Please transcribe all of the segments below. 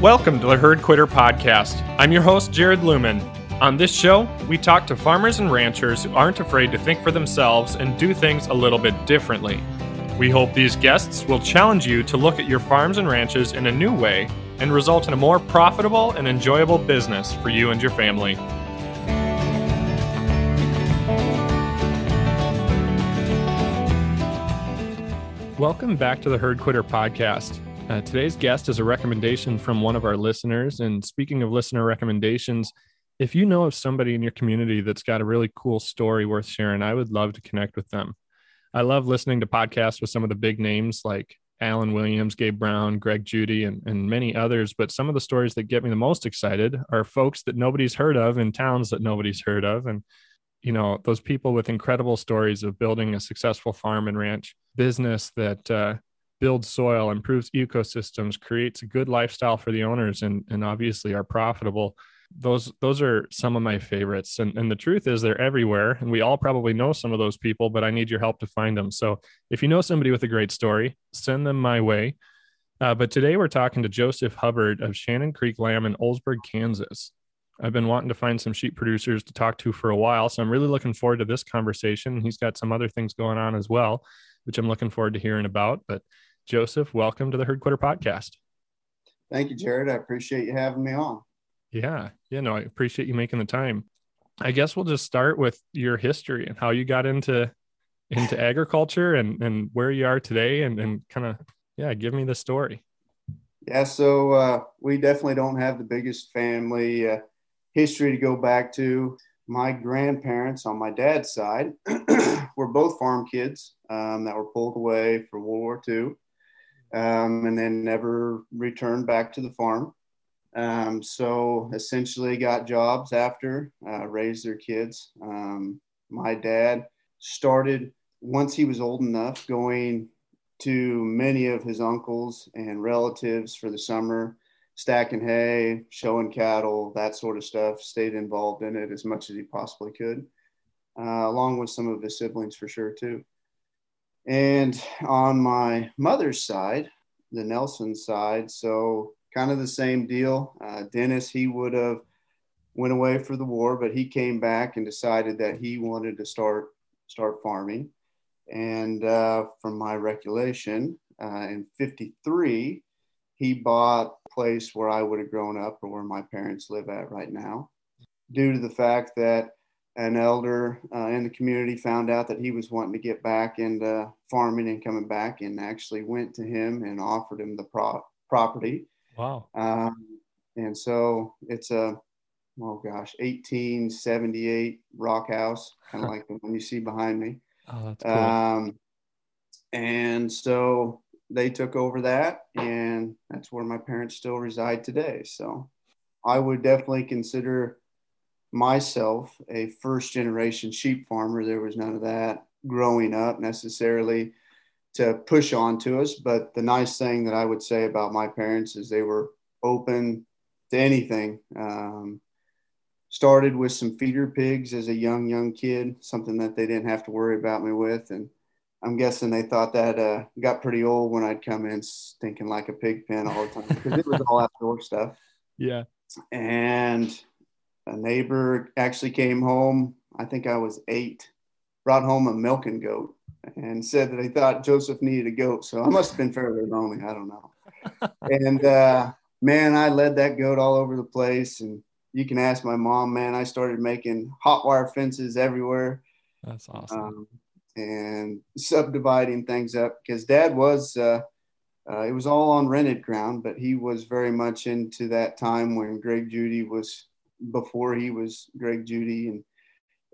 Welcome to the Herd Quitter Podcast. I'm your host, Jared Lumen. On this show, we talk to farmers and ranchers who aren't afraid to think for themselves and do things a little bit differently. We hope these guests will challenge you to look at your farms and ranches in a new way and result in a more profitable and enjoyable business for you and your family. Welcome back to the Herd Quitter Podcast. Uh, today's guest is a recommendation from one of our listeners. And speaking of listener recommendations, if you know of somebody in your community that's got a really cool story worth sharing, I would love to connect with them. I love listening to podcasts with some of the big names like Allen Williams, Gabe Brown, Greg Judy, and, and many others. But some of the stories that get me the most excited are folks that nobody's heard of in towns that nobody's heard of. And, you know, those people with incredible stories of building a successful farm and ranch business that uh, builds soil, improves ecosystems, creates a good lifestyle for the owners, and, and obviously are profitable. Those those are some of my favorites. And, and the truth is they're everywhere. And we all probably know some of those people, but I need your help to find them. So if you know somebody with a great story, send them my way. Uh, but today we're talking to Joseph Hubbard of Shannon Creek Lamb in Olsburg, Kansas. I've been wanting to find some sheep producers to talk to for a while. So I'm really looking forward to this conversation. He's got some other things going on as well, which I'm looking forward to hearing about. But Joseph, welcome to the Herd Quitter podcast. Thank you, Jared. I appreciate you having me on. Yeah, yeah, no, I appreciate you making the time. I guess we'll just start with your history and how you got into into agriculture and and where you are today, and and kind of yeah, give me the story. Yeah, so uh, we definitely don't have the biggest family uh, history to go back to. My grandparents on my dad's side were both farm kids um, that were pulled away for World War II um, and then never returned back to the farm. Um, so essentially, got jobs after, uh, raised their kids. Um, my dad started once he was old enough going to many of his uncles and relatives for the summer, stacking hay, showing cattle, that sort of stuff. Stayed involved in it as much as he possibly could, uh, along with some of his siblings for sure too. And on my mother's side, the Nelson side, so kind of the same deal. Uh, Dennis, he would have went away for the war, but he came back and decided that he wanted to start start farming. And uh, from my recollection, uh, in '53, he bought a place where I would have grown up or where my parents live at right now, due to the fact that an elder uh, in the community found out that he was wanting to get back into farming and coming back and actually went to him and offered him the pro- property. Wow. Um, and so it's a, oh gosh, 1878 rock house, kind of like the one you see behind me. Oh, that's cool. Um, and so they took over that, and that's where my parents still reside today. So I would definitely consider myself a first generation sheep farmer. There was none of that growing up necessarily to push on to us. But the nice thing that I would say about my parents is they were open to anything. Um, started with some feeder pigs as a young, young kid, something that they didn't have to worry about me with. And I'm guessing they thought that uh, got pretty old when I'd come in stinking like a pig pen all the time because it was all outdoor stuff. Yeah. And a neighbor actually came home. I think I was eight, brought home a milking goat and said that he thought Joseph needed a goat. So I must have been fairly lonely. I don't know. and uh, man, I led that goat all over the place. And you can ask my mom, man, I started making hot wire fences everywhere. That's awesome. Um, and subdividing things up because dad was, uh, uh, it was all on rented ground, but he was very much into that time when Greg Judy was before he was Greg Judy and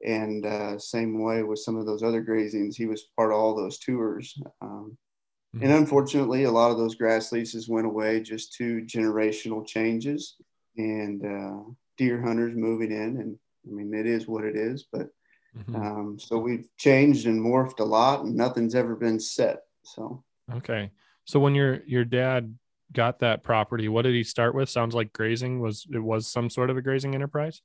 and uh, same way with some of those other grazings. He was part of all those tours. Um, mm-hmm. And unfortunately, a lot of those grass leases went away just to generational changes and uh, deer hunters moving in. And I mean, it is what it is. But mm-hmm. um, so we've changed and morphed a lot, and nothing's ever been set. So okay. So when your your dad got that property, what did he start with? Sounds like grazing was it was some sort of a grazing enterprise.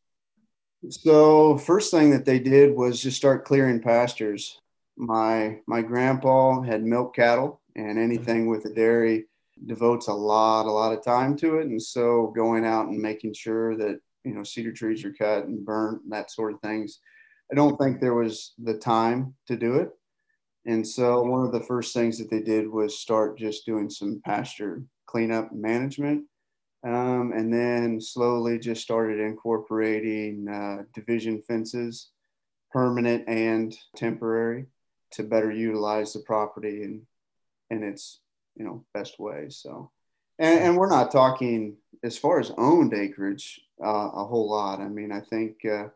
So first thing that they did was just start clearing pastures. My my grandpa had milk cattle and anything with a dairy devotes a lot, a lot of time to it. And so going out and making sure that, you know, cedar trees are cut and burnt, that sort of things. I don't think there was the time to do it. And so one of the first things that they did was start just doing some pasture cleanup management. Um, and then slowly just started incorporating uh, division fences, permanent and temporary, to better utilize the property and in its you know best way. So, and, and we're not talking as far as owned acreage uh, a whole lot. I mean, I think uh,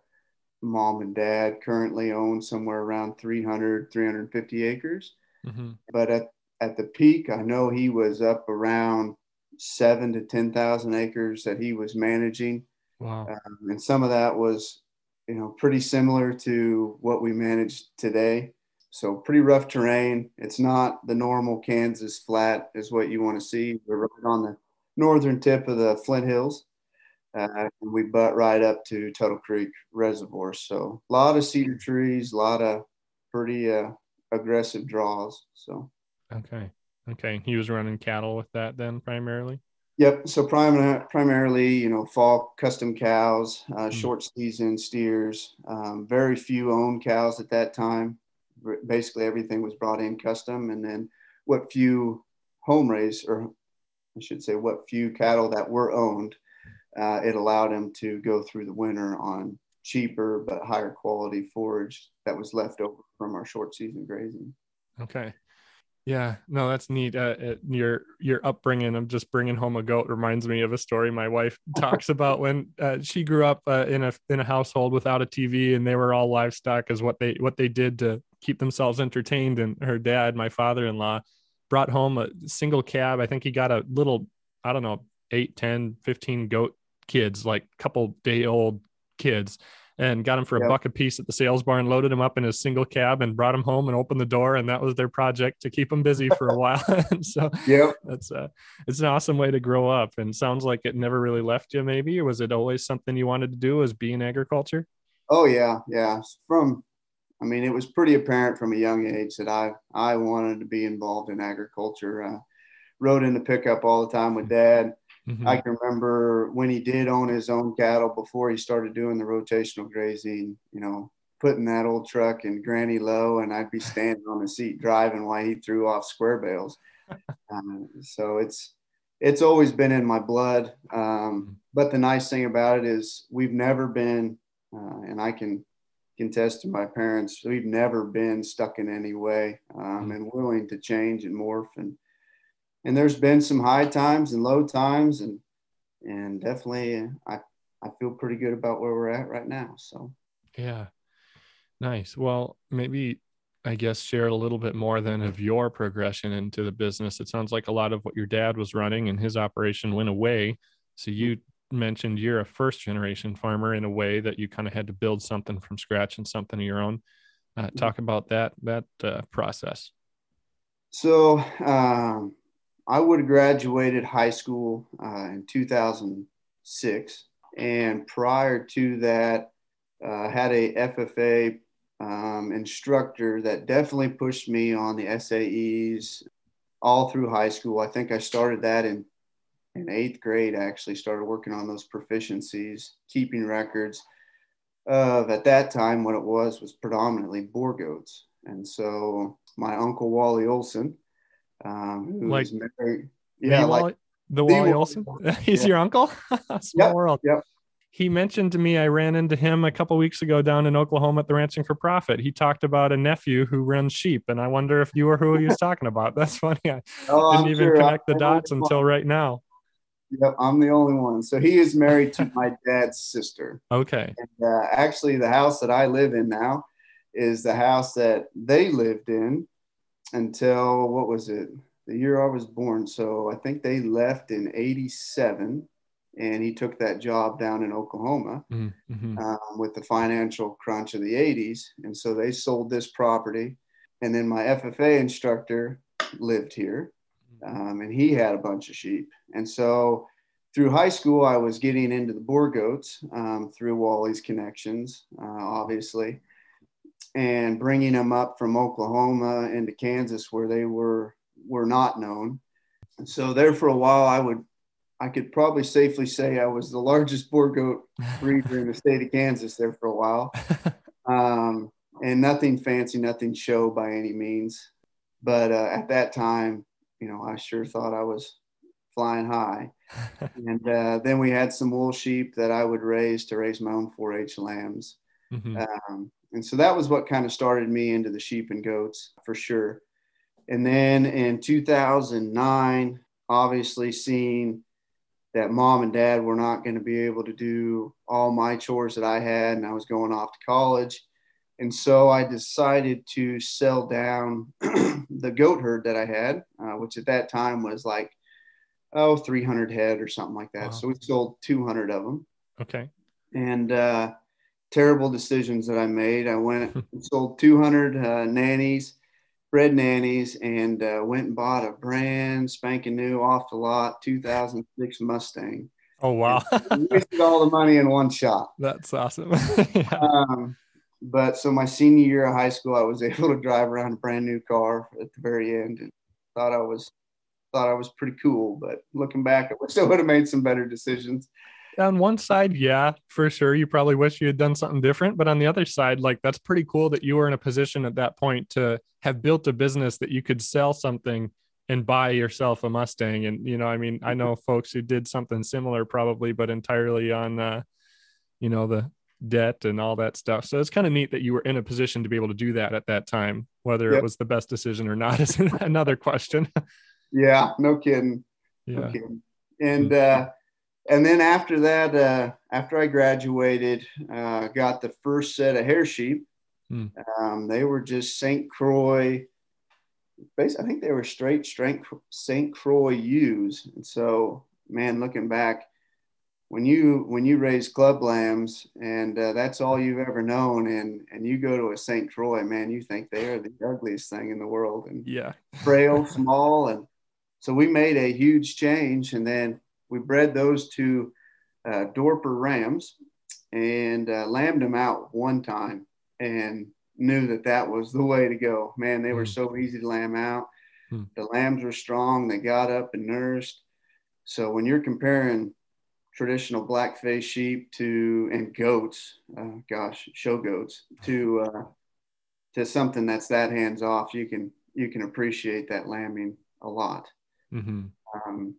mom and dad currently own somewhere around 300, 350 acres. Mm-hmm. But at, at the peak, I know he was up around seven to 10,000 acres that he was managing. Wow. Um, and some of that was, you know, pretty similar to what we manage today. So pretty rough terrain. It's not the normal Kansas flat is what you want to see. We're right on the northern tip of the Flint Hills. Uh, and we butt right up to Tuttle Creek Reservoir. So a lot of cedar trees, a lot of pretty uh, aggressive draws. So okay, okay. He was running cattle with that then primarily. Yep. So prim- primarily, you know, fall custom cows, uh, mm. short season steers. Um, very few owned cows at that time basically everything was brought in custom. And then what few home raised, or I should say, what few cattle that were owned, uh, it allowed him to go through the winter on cheaper but higher quality forage that was left over from our short season grazing. Okay. Yeah, no, that's neat. Uh, your your upbringing of just bringing home a goat reminds me of a story my wife talks about when uh, she grew up uh, in a in a household without a TV, and they were all livestock, is what they what they did to keep themselves entertained. And her dad, my father-in-law, brought home a single cab. I think he got a little, I don't know, 8, 10, 15 goat kids, like couple day old kids and got him for a yep. buck a piece at the sales barn, loaded him up in his single cab and brought him home and opened the door. And that was their project to keep him busy for a while. and so yeah, that's uh, it's an awesome way to grow up and sounds like it never really left you maybe, or was it always something you wanted to do was be in agriculture? Oh yeah. Yeah. From, I mean, it was pretty apparent from a young age that I, I wanted to be involved in agriculture. Uh, rode in the pickup all the time with dad Mm-hmm. I can remember when he did own his own cattle before he started doing the rotational grazing, you know, putting that old truck in granny low and I'd be standing on the seat driving while he threw off square bales. um, so it's, it's always been in my blood. Um, mm-hmm. but the nice thing about it is we've never been, uh, and I can contest to my parents, we've never been stuck in any way um, mm-hmm. and willing to change and morph and, and there's been some high times and low times and and definitely I I feel pretty good about where we're at right now. So yeah. Nice. Well, maybe I guess share a little bit more than of your progression into the business. It sounds like a lot of what your dad was running and his operation went away. So you mentioned you're a first generation farmer in a way that you kind of had to build something from scratch and something of your own. Uh, talk about that that uh, process. So um, I would have graduated high school uh, in 2006. And prior to that, uh, had a FFA um, instructor that definitely pushed me on the SAEs all through high school. I think I started that in, in eighth grade, actually started working on those proficiencies, keeping records of at that time what it was was predominantly Boer goats. And so my uncle Wally Olson, um, like, married. Yeah, the like Wally, the Wally the Olson. He's yeah. your uncle. Small yep, world. Yep. He mentioned to me I ran into him a couple weeks ago down in Oklahoma at the Ranching for Profit. He talked about a nephew who runs sheep, and I wonder if you were who he was talking about. That's funny. I oh, didn't I'm even sure. connect the dots until right now. Yep, I'm the only one. So he is married to my dad's sister. Okay. And, uh, actually, the house that I live in now is the house that they lived in until what was it? The year I was born. So I think they left in 87 and he took that job down in Oklahoma mm-hmm. um, with the financial crunch of the 80s. And so they sold this property. And then my FFA instructor lived here um, and he had a bunch of sheep. And so through high school, I was getting into the Boer goats um, through Wally's connections, uh, obviously and bringing them up from Oklahoma into Kansas where they were were not known. And so there for a while, I would, I could probably safely say I was the largest Boer goat breeder in the state of Kansas there for a while. Um, and nothing fancy, nothing show by any means. But uh, at that time, you know, I sure thought I was flying high. and uh, then we had some wool sheep that I would raise to raise my own 4-H lambs. Mm-hmm. Um, and so that was what kind of started me into the sheep and goats for sure. And then in 2009, obviously seeing that mom and dad were not going to be able to do all my chores that I had, and I was going off to college. And so I decided to sell down the goat herd that I had, uh, which at that time was like, oh, 300 head or something like that. Wow. So we sold 200 of them. Okay. And uh, terrible decisions that I made. I went and sold 200 uh, nannies, bred nannies, and uh, went and bought a brand spanking new off the lot 2006 Mustang. Oh wow! wasted all the money in one shot. That's awesome. yeah. um, but so my senior year of high school, I was able to drive around a brand new car at the very end, and thought I was thought I was pretty cool. But looking back, I wish I would have made some better decisions on one side, yeah, for sure. You probably wish you had done something different. But on the other side, like that's pretty cool that you were in a position at that point to have built a business that you could sell something and buy yourself a Mustang. And, you know, I mean, I know folks who did something similar probably, but entirely on, uh, you know, the debt and all that stuff. So it's kind of neat that you were in a position to be able to do that at that time. Whether yep. it was the best decision or not is another question. yeah, no kidding. Yeah. No kidding. And, uh, and then after that, uh, after I graduated, uh, got the first set of hair sheep. Hmm. Um, they were just St. Croix. Basically, I think they were straight St. Croix ewes. And so, man, looking back, when you when you raise club lambs and uh, that's all you've ever known, and and you go to a St. Croix, man, you think they are the ugliest thing in the world, and yeah, frail, small, and so we made a huge change, and then we bred those to uh, Dorper rams and uh, lambed them out one time and knew that that was the way to go. Man, they were mm. so easy to lamb out. Mm. The lambs were strong. They got up and nursed. So when you're comparing traditional blackface sheep to and goats, uh, gosh, show goats to uh, to something that's that hands off, you can you can appreciate that lambing a lot. Mm-hmm. Um,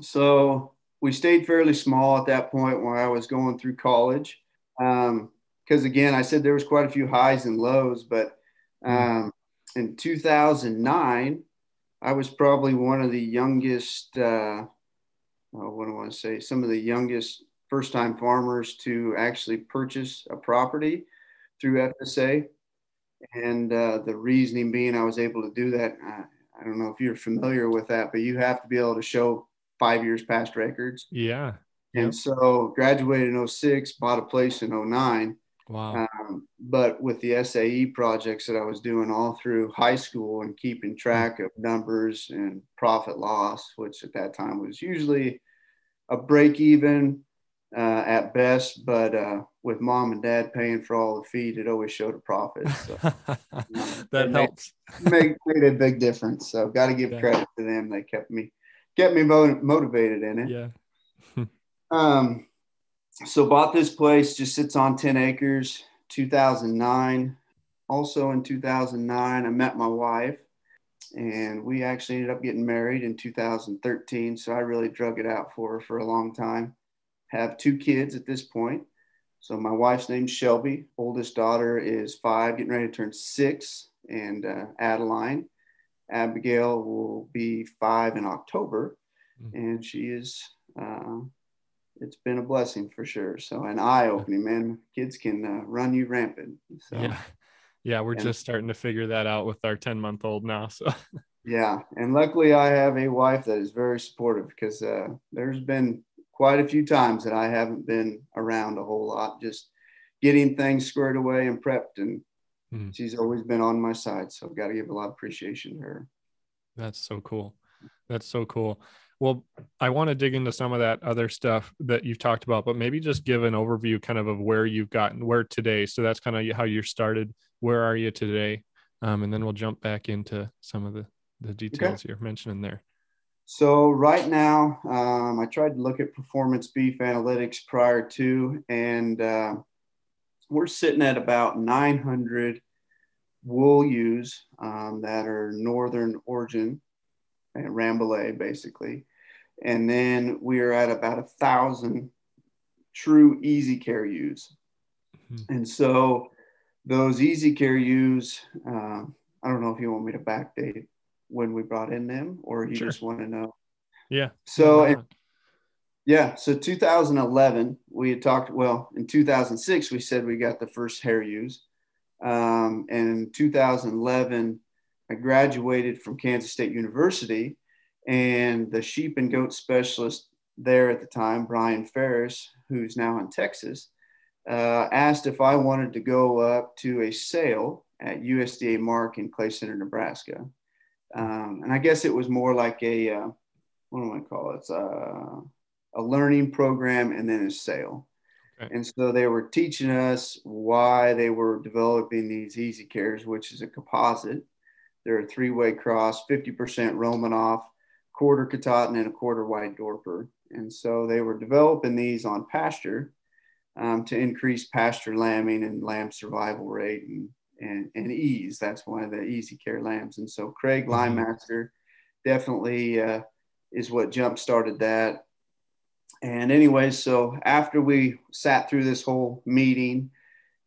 so we stayed fairly small at that point while I was going through college. Because um, again, I said there was quite a few highs and lows, but um, in 2009, I was probably one of the youngest. Uh, oh, what do I want to say? Some of the youngest first-time farmers to actually purchase a property through FSA, and uh, the reasoning being I was able to do that. I don't know if you're familiar with that, but you have to be able to show five years past records. Yeah. And yep. so graduated in 06, bought a place in 09. Wow. Um, but with the SAE projects that I was doing all through high school and keeping track of numbers and profit loss, which at that time was usually a break even uh, at best, but uh, with mom and dad paying for all the feed, it always showed a profit. So, that helps. Made, made, a big difference. So got to give yeah. credit to them. They kept me kept me motivated in it. Yeah. um, so bought this place, just sits on 10 acres, 2009. Also in 2009, I met my wife and we actually ended up getting married in 2013. So I really drug it out for her for a long time. Have two kids at this point. So my wife's name's Shelby. Oldest daughter is five, getting ready to turn six, and uh, Adeline. Abigail will be five in October, mm-hmm. and she is. Uh, it's been a blessing for sure. So an eye opening, man. Kids can uh, run you rampant. So, yeah, yeah, we're and, just starting to figure that out with our ten month old now. So yeah, and luckily I have a wife that is very supportive because uh, there's been quite a few times that I haven't been around a whole lot, just getting things squared away and prepped and Mm-hmm. She's always been on my side. So I've got to give a lot of appreciation to her. That's so cool. That's so cool. Well, I want to dig into some of that other stuff that you've talked about, but maybe just give an overview kind of of where you've gotten where today. So that's kind of how you started. Where are you today? Um, and then we'll jump back into some of the, the details okay. you're mentioning there. So right now, um, I tried to look at performance beef analytics prior to, and uh, we're sitting at about 900 wool ewes um, that are northern origin and Rambouillet basically, and then we are at about a thousand true easy care ewes, mm-hmm. and so those easy care ewes. Uh, I don't know if you want me to backdate when we brought in them, or you sure. just want to know. Yeah. So, yeah. So 2011, we had talked. Well, in 2006, we said we got the first hair ewes, um, and in 2011, I graduated from Kansas State University, and the sheep and goat specialist there at the time, Brian Faris, who's now in Texas, uh, asked if I wanted to go up to a sale at USDA MARC in Clay Center, Nebraska. Um, and I guess it was more like a, uh, what do I call it? It's a, a learning program and then a sale. Okay. And so they were teaching us why they were developing these easy cares, which is a composite. They're a three way cross, 50% Romanov, quarter Katahdin, and a quarter white Dorper. And so they were developing these on pasture um, to increase pasture lambing and lamb survival rate and, and, and ease. That's one of the easy care lambs. And so Craig mm-hmm. Definitely uh, is what jump started that. And anyway, so after we sat through this whole meeting,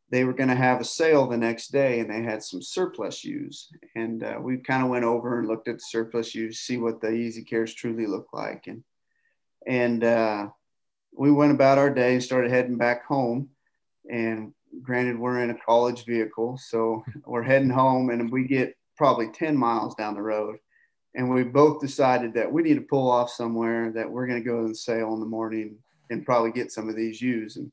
they were going to have a sale the next day and they had some surplus ewes. And uh, we kind of went over and looked at the surplus ewes, see what the easy cares truly look like. And, and uh, we went about our day and started heading back home. And granted, we're in a college vehicle, so we're heading home, and we get probably 10 miles down the road. And we both decided that we need to pull off somewhere that we're going to go and sale in the morning and probably get some of these ewes. And,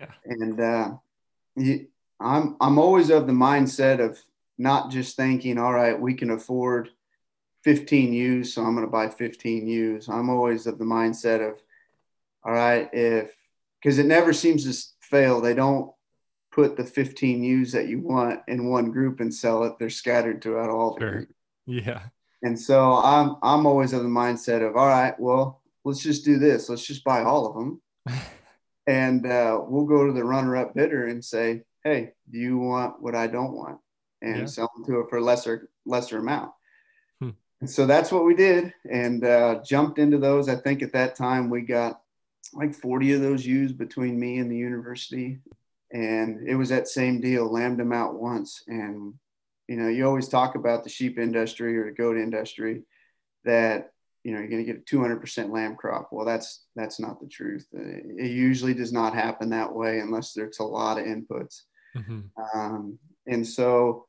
yeah. and uh, I'm, I'm always of the mindset of not just thinking, all right, we can afford 15 ewes, so I'm going to buy 15 ewes. I'm always of the mindset of, all right, if because it never seems to fail, they don't put the 15 ewes that you want in one group and sell it. They're scattered throughout all sure. Yeah. And so I'm I'm always of the mindset of all right, well, let's just do this. Let's just buy all of them, and uh, we'll go to the runner-up bidder and say, hey, do you want what I don't want, and yeah. sell them to it for a lesser lesser amount. Hmm. And so that's what we did, and uh, jumped into those. I think at that time we got like 40 of those used between me and the university. And it was that same deal, lambed them out once. And, you know, you always talk about the sheep industry or the goat industry that, you know, you're going to get a 200% lamb crop. Well, that's, that's not the truth. It usually does not happen that way unless there's a lot of inputs. Mm-hmm. Um, and so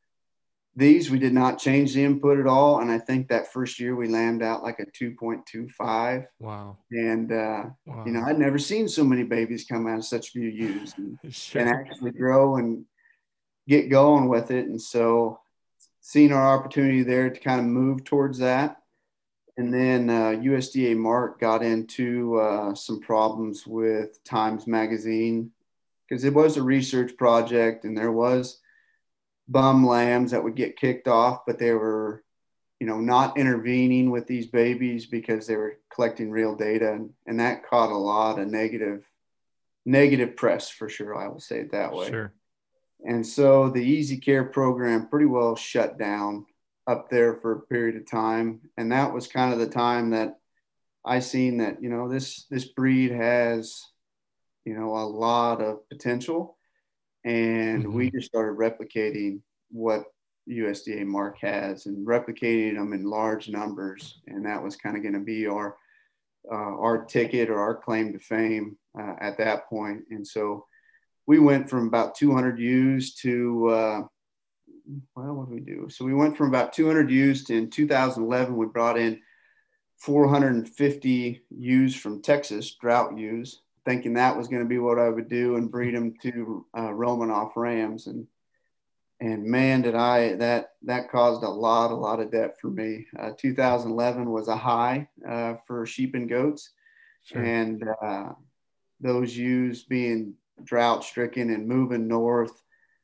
these we did not change the input at all and i think that first year we lambed out like a 2.25 wow and uh, wow. you know i'd never seen so many babies come out of such few ewes and, sure. and actually grow and get going with it and so seeing our opportunity there to kind of move towards that and then uh, usda MARC got into uh, some problems with times magazine because it was a research project and there was bum lambs that would get kicked off, but they were, you know, not intervening with these babies because they were collecting real data, and, and that caught a lot of negative negative press for sure. I will say it that way. Sure. And so the Easy Care program pretty well shut down up there for a period of time, and that was kind of the time that I seen that you know this this breed has you know a lot of potential and mm-hmm. we just started replicating what USDA MARC has and replicating them in large numbers, and that was kind of going to be our uh, our ticket or our claim to fame uh, at that point. And so we went from about 200 ewes to uh, well, what did we do? So we went from about 200 ewes to in 2011 we brought in 450 ewes from Texas, drought ewes, thinking that was going to be what I would do and breed them to uh, Romanov rams. And and man, did I that that caused a lot a lot of debt for me. Uh, 2011 was a high uh, for sheep and goats, sure. and uh, those ewes being drought stricken and moving north,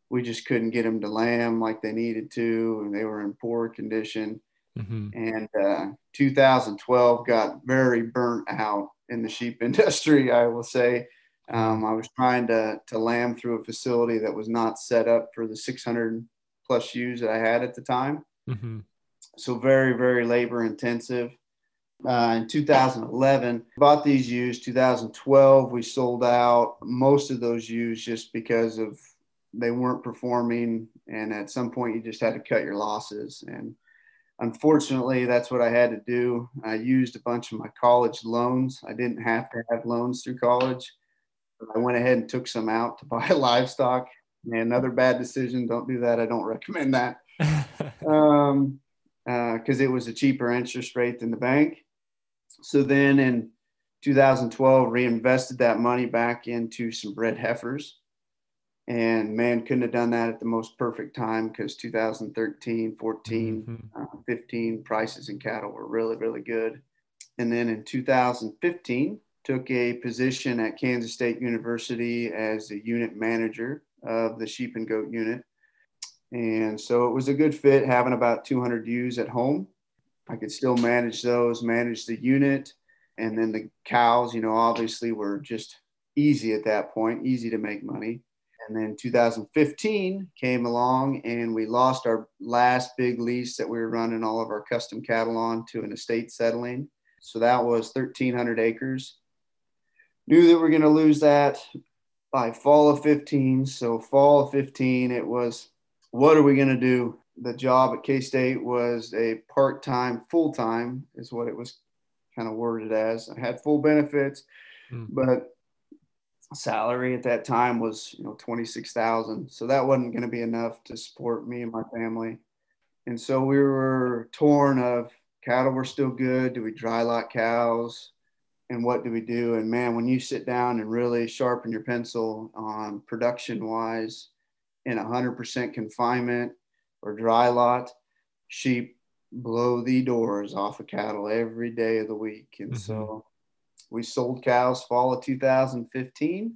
we just couldn't get them to lamb like they needed to, and they were in poor condition. Mm-hmm. And uh, 2012 got very burnt out in the sheep industry, I will say. Um, I was trying to, to lamb through a facility that was not set up for the 600 plus ewes that I had at the time. Mm-hmm. So very, very labor intensive. Uh, in 2011, bought these used 2012, we sold out most of those used just because of they weren't performing, and at some point you just had to cut your losses. And unfortunately, that's what I had to do. I used a bunch of my college loans. I didn't have to have loans through college. I went ahead and took some out to buy livestock. And another bad decision. Don't do that. I don't recommend that. um, because uh, it was a cheaper interest rate than the bank. So then in 2012, reinvested that money back into some bred heifers. And man, couldn't have done that at the most perfect time because 2013, 14, mm-hmm. uh, 15 prices in cattle were really, really good. And then in 2015, took a position at Kansas State University as a unit manager of the sheep and goat unit. And so it was a good fit having about 200 ewes at home. I could still manage those, manage the unit. And then the cows, you know, obviously were just easy at that point, easy to make money. And then 2015 came along and we lost our last big lease that we were running all of our custom cattle on to an estate settling. So that was 1,300 acres. Knew that we are going to lose that by fall of 15. So, fall of 15, it was what are we going to do? The job at K State was a part time, full time, is what it was kind of worded as. I had full benefits, mm. but salary at that time was you know 26,000 so that wasn't going to be enough to support me and my family. And so we were torn of cattle were still good. Do we dry lot cows? And what do we do? And man when you sit down and really sharpen your pencil on production wise in 100% confinement or dry lot, sheep blow the doors off of cattle every day of the week. And mm-hmm. so we sold cows fall of 2015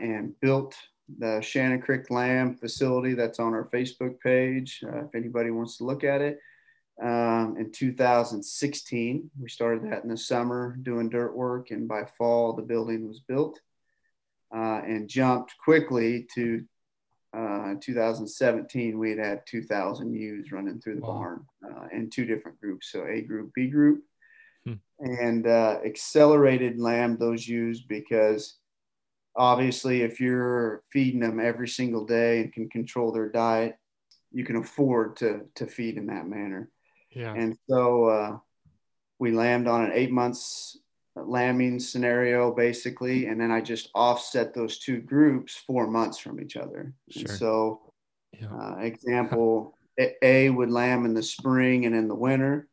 and built the Shannon Creek Lamb facility that's on our Facebook page. Uh, if anybody wants to look at it. Um, in 2016, we started that in the summer doing dirt work, and by fall, the building was built uh, and jumped quickly to uh, 2017, we had had 2,000 ewes running through the wow. barn uh, in two different groups, so A group, B group, hmm. and uh, accelerated lamb those ewes because obviously, if you're feeding them every single day and can control their diet, you can afford to to feed in that manner. Yeah. And so uh, we lambed on an eight months lambing scenario basically and then i just offset those two groups four months from each other sure. so yeah. uh, example a would lamb in the spring and in the winter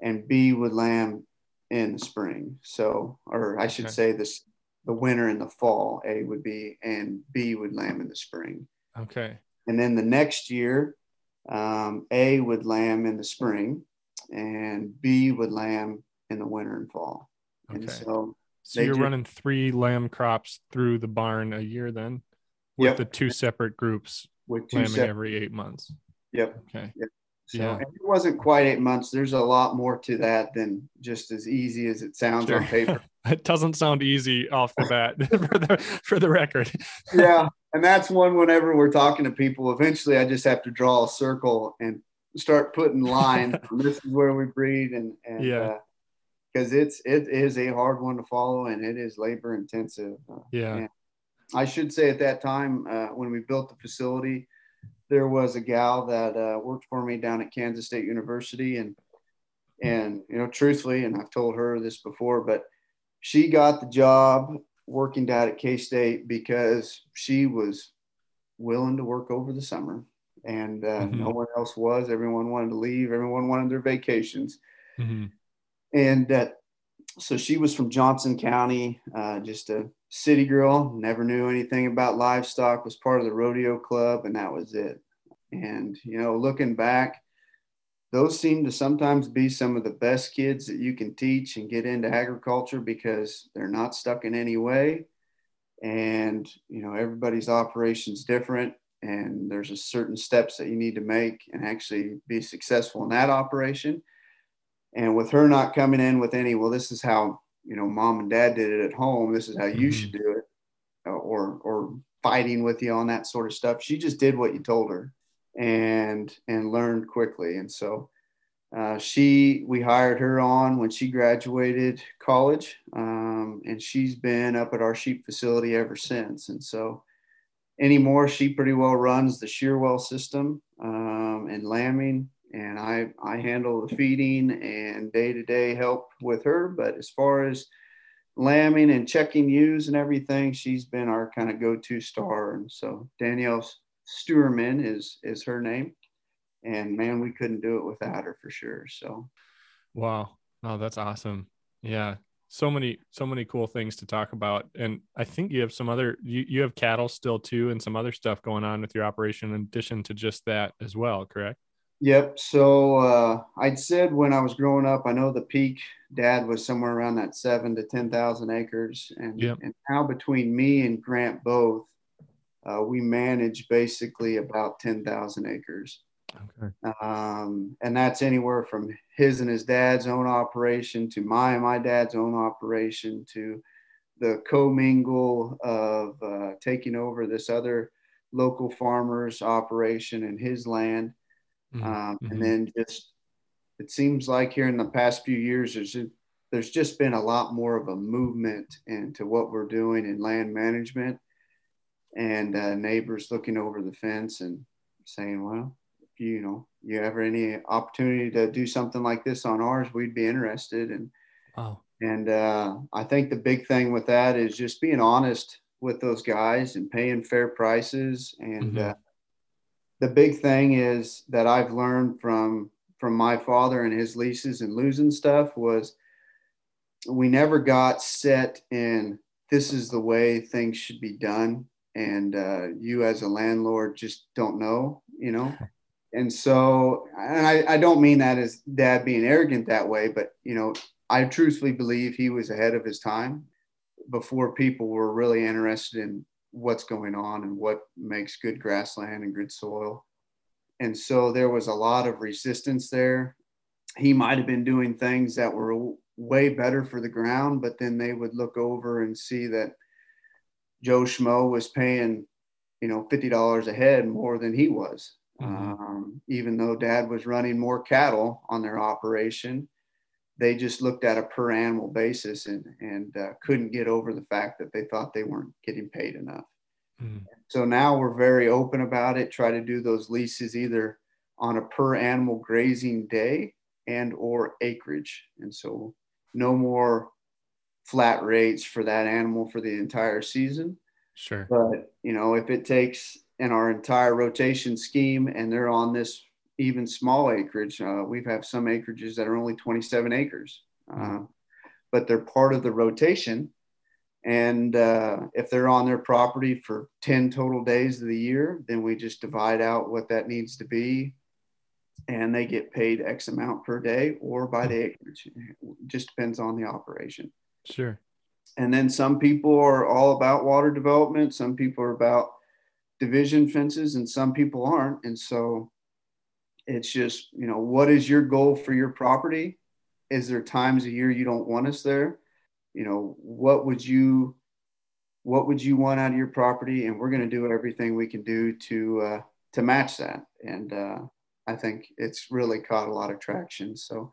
and b would lamb in the spring so or i should okay. say this the winter and the fall a would be and b would lamb in the spring okay and then the next year um, a would lamb in the spring and b would lamb in the winter and fall Okay. And so, so you're running three lamb crops through the barn a year then, with yep. the two separate groups with two every eight months. Yep. Okay. Yep. So yeah. it wasn't quite eight months. There's a lot more to that than just as easy as it sounds sure. on paper. it doesn't sound easy off the bat for the for the record. yeah, and that's one. Whenever we're talking to people, eventually I just have to draw a circle and start putting lines. this is where we breed, and and yeah. Uh, because it's it is a hard one to follow and it is labor intensive. Uh, yeah. I should say at that time uh, when we built the facility, there was a gal that uh, worked for me down at Kansas State University, and and you know truthfully, and I've told her this before, but she got the job working down at K State because she was willing to work over the summer, and uh, mm-hmm. no one else was. Everyone wanted to leave. Everyone wanted their vacations. Mm-hmm and uh, so she was from Johnson County, uh, just a city girl, never knew anything about livestock, was part of the rodeo club, and that was it. And, you know, looking back, those seem to sometimes be some of the best kids that you can teach and get into agriculture because they're not stuck in any way. And, you know, everybody's operation's different and there's a certain steps that you need to make and actually be successful in that operation And with her not coming in with any, well, this is how you know mom and dad did it at home. This is how you mm-hmm. should do it, uh, or or fighting with you on that sort of stuff. She just did what you told her, and and learned quickly. And so uh, she we hired her on when she graduated college, um, and she's been up at our sheep facility ever since. And so anymore, she pretty well runs the shearwell system um, and lambing and I I handle the feeding and day to day help with her. But as far as lambing and checking ewes and everything, she's been our kind of go to star. And so Danielle Stewerman is is her name, and man, we couldn't do it without her for sure. So, wow, no, that's awesome. Yeah, so many so many cool things to talk about and i think you have some other you, you have cattle still too and some other stuff going on with your operation in addition to just that as well correct Yep. So uh, I'd said when I was growing up, I know the peak dad was somewhere around that seven to 10,000 acres. And, yep. and now between me and Grant both, uh, we manage basically about 10,000 acres. Okay. Um, and that's anywhere from his and his dad's own operation to my and my dad's own operation to the commingle of uh, taking over this other local farmer's operation and his land Mm-hmm. Um, and mm-hmm. then just it seems like here in the past few years, there's there's just been a lot more of a movement into what we're doing in land management, and uh, neighbors looking over the fence and saying, "Well, if you, you know, you ever any opportunity to do something like this on ours, we'd be interested." And wow. And uh, I think the big thing with that is just being honest with those guys and paying fair prices and mm-hmm. uh, the big thing is that I've learned from from my father and his leases and losing stuff was we never got set in this is the way things should be done and uh, you as a landlord just don't know you know? And so and I, I don't mean that as dad being arrogant that way but you know i truthfully believe he was ahead of his time before people were really interested in what's going on and what makes good grassland and good soil. And so there was a lot of resistance there. He might have been doing things that were way better for the ground, but then they would look over and see that Joe Schmo was paying, you know, $50 a head more than he was. Mm-hmm. Um, even though dad was running more cattle on their operation, they just looked at a per animal basis and, and uh, couldn't get over the fact that they thought they weren't getting paid enough. Mm. So now we're very open about it, try to do those leases either on a per animal grazing day and or acreage. And so no more flat rates for that animal for the entire season. Sure. But, you know, if it takes in our entire rotation scheme and they're on this even small acreage. Uh, we've have some acreages that are only 27 acres, uh, but they're part of the rotation. And uh, if they're on their property for 10 total days of the year, then we just divide out what that needs to be. And they get paid X amount per day or by the acreage. It just depends on the operation. Sure. And then some people are all about water development, some people are about division fences, and some people aren't. And so it's just, you know, what is your goal for your property? Is there times a year you don't want us there? You know, what would you what would you want out of your property? And we're going to do everything we can do to uh, to match that. And uh, I think it's really caught a lot of traction. So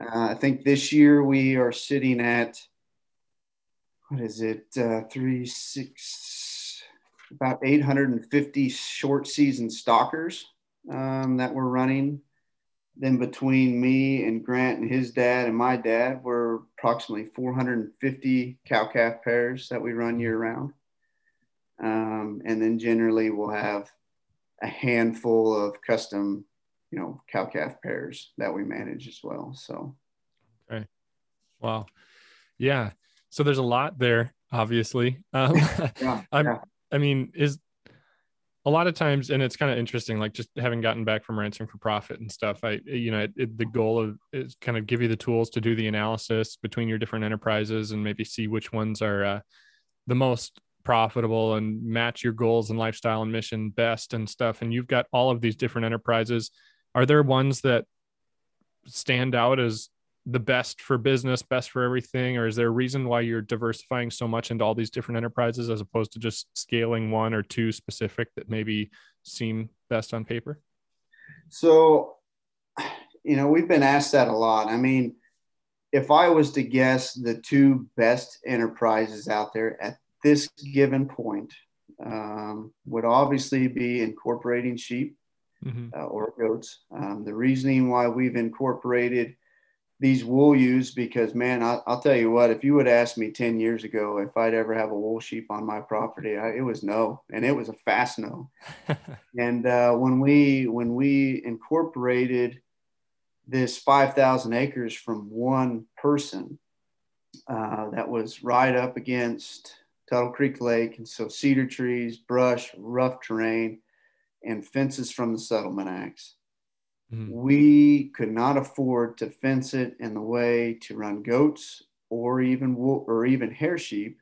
uh, I think this year we are sitting at what is it? Uh, three six about 850 short season stockers um, that we're running. Then between me and Grant and his dad and my dad, we're approximately 450 cow calf pairs that we run year round. Um, and then generally we'll have a handful of custom, you know, cow calf pairs that we manage as well. So, okay, wow, yeah. So there's a lot there, obviously. Um, yeah, yeah. I mean, is a lot of times and it's kind of interesting like just having gotten back from ranching for profit and stuff i you know it, it, the goal of is kind of give you the tools to do the analysis between your different enterprises and maybe see which ones are uh, the most profitable and match your goals and lifestyle and mission best and stuff and you've got all of these different enterprises. Are there ones that stand out as the best for business, best for everything? Or is there a reason why you're diversifying so much into all these different enterprises as opposed to just scaling one or two specific that maybe seem best on paper? So, you know, we've been asked that a lot. I mean, if I was to guess the two best enterprises out there at this given point, um, would obviously be incorporating sheep mm-hmm. uh, or goats. Um, the reasoning why we've incorporated these wool ewes because man I, will tell you what if you would ask me 10 years ago if i'd ever have a wool sheep on my property I, it was no and it was a fast no. And uh, when we when we incorporated this 5000 acres from one person uh, that was right up against tuttle creek lake and so cedar trees brush rough terrain and fences from the settlement acts Mm-hmm. We could not afford to fence it in the way to run goats or even wool, or even hair sheep.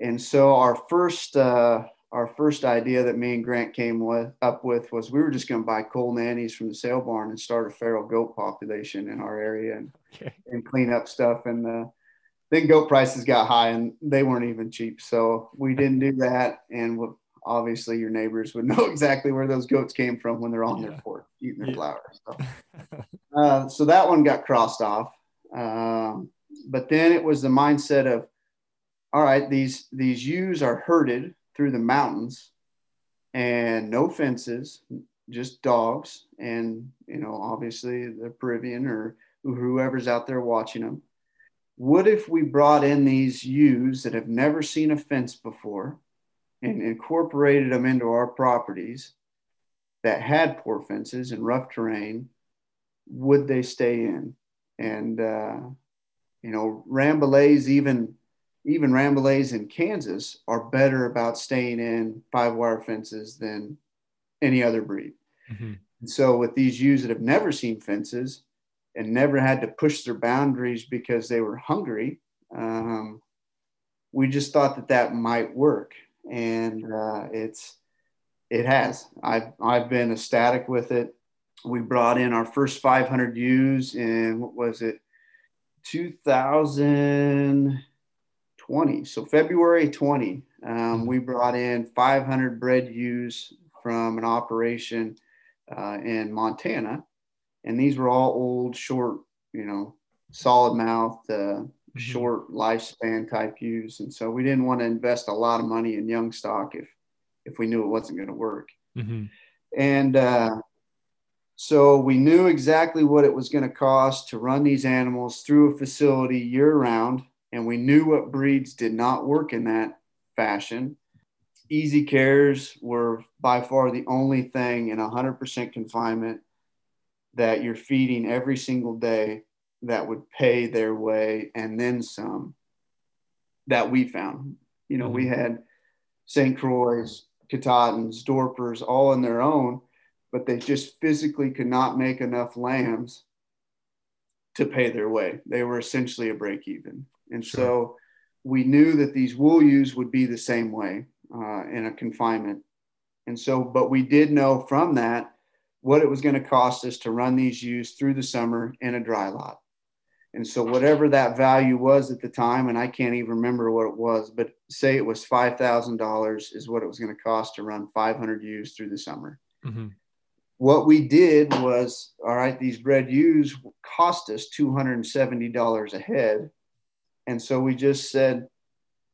And so our first uh, our first idea that me and Grant came with, up with was we were just going to buy coal nannies from the sale barn and start a feral goat population in our area and okay. and clean up stuff. And uh, then goat prices got high and they weren't even cheap, so we didn't do that. And obviously your neighbors would know exactly where those goats came from when they're on yeah. their porch eating their yeah. flowers. So, uh, so that one got crossed off. Um, but then it was the mindset of, all right, these these ewes are herded through the mountains, and no fences, just dogs, and you know, obviously the Peruvian or whoever's out there watching them. What if we brought in these ewes that have never seen a fence before? And incorporated them into our properties that had poor fences and rough terrain, would they stay in? And uh, you know, Rambouillets, even even Rambouillets in Kansas, are better about staying in five wire fences than any other breed. Mm-hmm. And so, with these ewes that have never seen fences and never had to push their boundaries because they were hungry, um, we just thought that that might work and uh, it's it has. I've I've been ecstatic with it. We brought in our first 500 ewes in what was it, 2020. So February 20, um, we brought in 500 bred ewes from an operation uh, in Montana, and these were all old, short, you know, solid mouth. Uh, mm-hmm. short lifespan type ewes. And so we didn't want to invest a lot of money in young stock if if we knew it wasn't going to work. Mm-hmm. And uh, so we knew exactly what it was going to cost to run these animals through a facility year round. And we knew what breeds did not work in that fashion. Easy cares were by far the only thing in 100% confinement that you're feeding every single day that would pay their way and then some that we found. You know, mm-hmm. we had St. Croix, Katahdins, Dorpers all on their own, but they just physically could not make enough lambs to pay their way. They were essentially a break even. And sure. so we knew that these wool ewes would be the same way uh, in a confinement. And so, but we did know from that what it was going to cost us to run these ewes through the summer in a dry lot. And so whatever that value was at the time, and I can't even remember what it was, but say it was five thousand dollars is what it was going to cost to run 500 ewes through the summer. Mm-hmm. What we did was, all right, these bred ewes cost us $270 a head. And so we just said,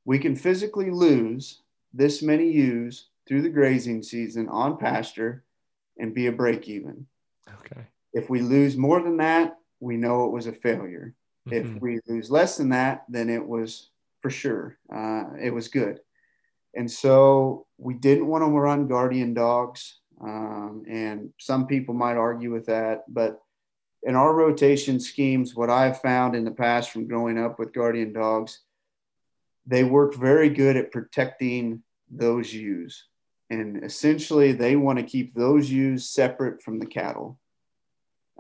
we can physically lose this many ewes through the grazing season on pasture and be a break even. Okay. If we lose more than that, we know it was a failure. Mm-hmm. If we lose less than that, then it was for sure. Uh, it was good. And so we didn't want to run guardian dogs. Um, and some people might argue with that. But in our rotation schemes, what I've found in the past from growing up with guardian dogs, they work very good at protecting those ewes. And essentially, they want to keep those ewes separate from the cattle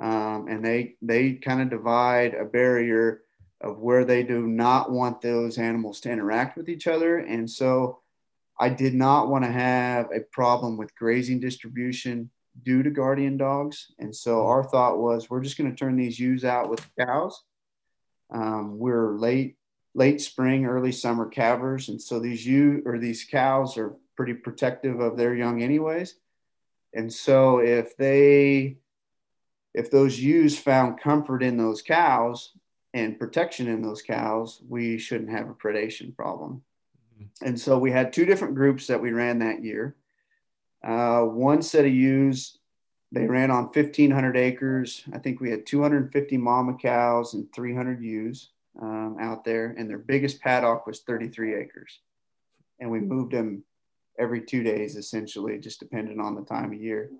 um, and they they kind of divide a barrier of where they do not want those animals to interact with each other. And so I did not want to have a problem with grazing distribution due to guardian dogs. And so our thought was we're just going to turn these ewes out with cows Um, we're late late spring, early summer calvers, and so these you or these cows are pretty protective of their young anyways. And so if they if those ewes found comfort in those cows and protection in those cows, we shouldn't have a predation problem. Mm-hmm. And so we had two different groups that we ran that year. Uh, one set of ewes, they ran on 1,500 acres. I think we had 250 mama cows and 300 ewes um, out there, and their biggest paddock was 33 acres. And we moved them every two days, essentially, just depending on the time of year.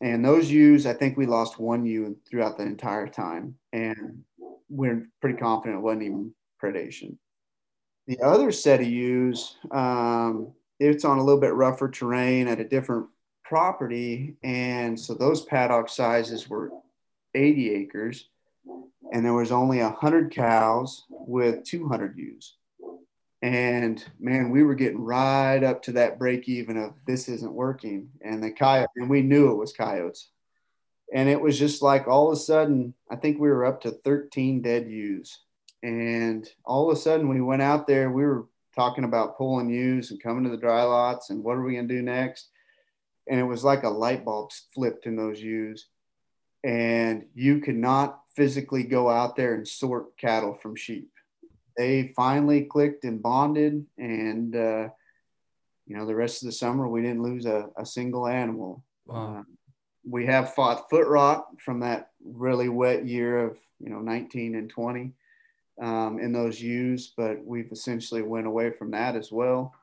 And those ewes, I think we lost one ewe throughout the entire time. And we're pretty confident it wasn't even predation. The other set of ewes, um, it's on a little bit rougher terrain at a different property. And so those paddock sizes were 80 acres. And there was only 100 cows with 200 ewes. And man, we were getting right up to that break even of this isn't working. And the coyote, and we knew it was coyotes. And it was just like all of a sudden, I think we were up to 13 dead ewes. And all of a sudden, we went out there, we were talking about pulling ewes and coming to the dry lots and what are we going to do next. And it was like a light bulb flipped in those ewes. And you could not physically go out there and sort cattle from sheep they finally clicked and bonded and uh, you know the rest of the summer we didn't lose a, a single animal wow. uh, we have fought foot rot from that really wet year of you know 19 and 20 um, in those ewes but we've essentially went away from that as well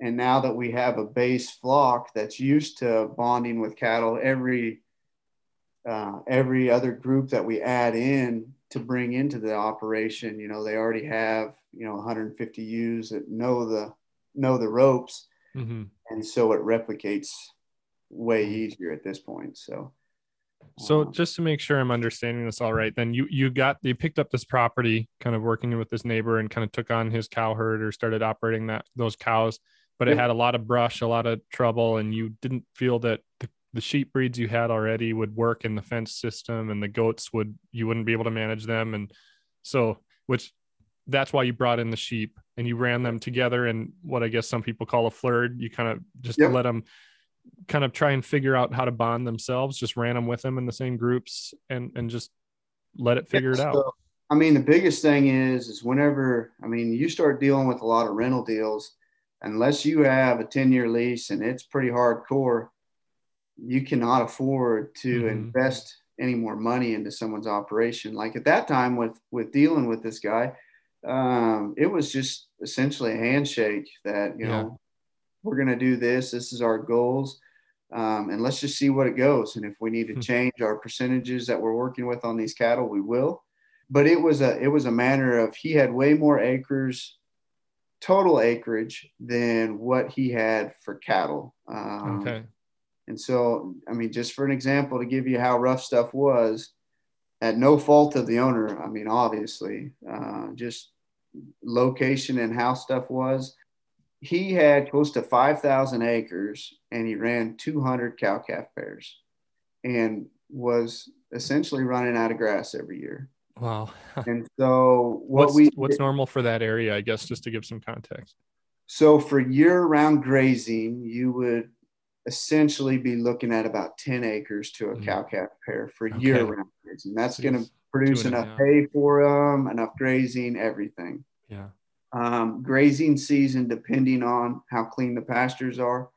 and now that we have a base flock that's used to bonding with cattle every uh, every other group that we add in to bring into the operation. You know, they already have you know 150 ewes that know the know the ropes, mm-hmm. and so it replicates way mm-hmm. easier at this point. So. So um, just to make sure I'm understanding this all right, then you you got you picked up this property, kind of working with this neighbor, and kind of took on his cow herd or started operating that those cows, but it had a lot of brush, a lot of trouble, and you didn't feel that the the sheep breeds you had already would work in the fence system and the goats would you wouldn't be able to manage them. And so which that's why you brought in the sheep and you ran them together in what i guess some people call a flerd you kind of just yep. let them kind of try and figure out how to bond themselves just ran them with them in the same groups and and just let it figure yeah, it out. i mean the biggest thing is is whenever i mean you start dealing with a lot of rental deals unless you have a 10 year lease and it's pretty hardcore you cannot afford to mm-hmm. invest any more money into someone's operation. Like at that time with with dealing with this guy, um, it was just essentially a handshake that you yeah. know we're going to do this. This is our goals, um, and let's just see what it goes. And if we need to hmm. change our percentages that we're working with on these cattle, we will. But it was a it was a matter of he had way more acres total acreage than what he had for cattle. Um, okay. And so, I mean, just for an example, to give you how rough stuff was, at no fault of the owner, I mean, obviously, uh, just location and how stuff was. He had close to 5,000 acres and he ran 200 cow calf pairs and was essentially running out of grass every year. Wow. and so, what what's, we what's normal for that area, I guess, just to give some context. So, for year round grazing, you would essentially be looking at about 10 acres to a mm-hmm. cow calf pair for okay. year round grazing. That's going to produce enough hay for them, enough grazing, everything. Yeah. Um, grazing season, depending on how clean the pastures are,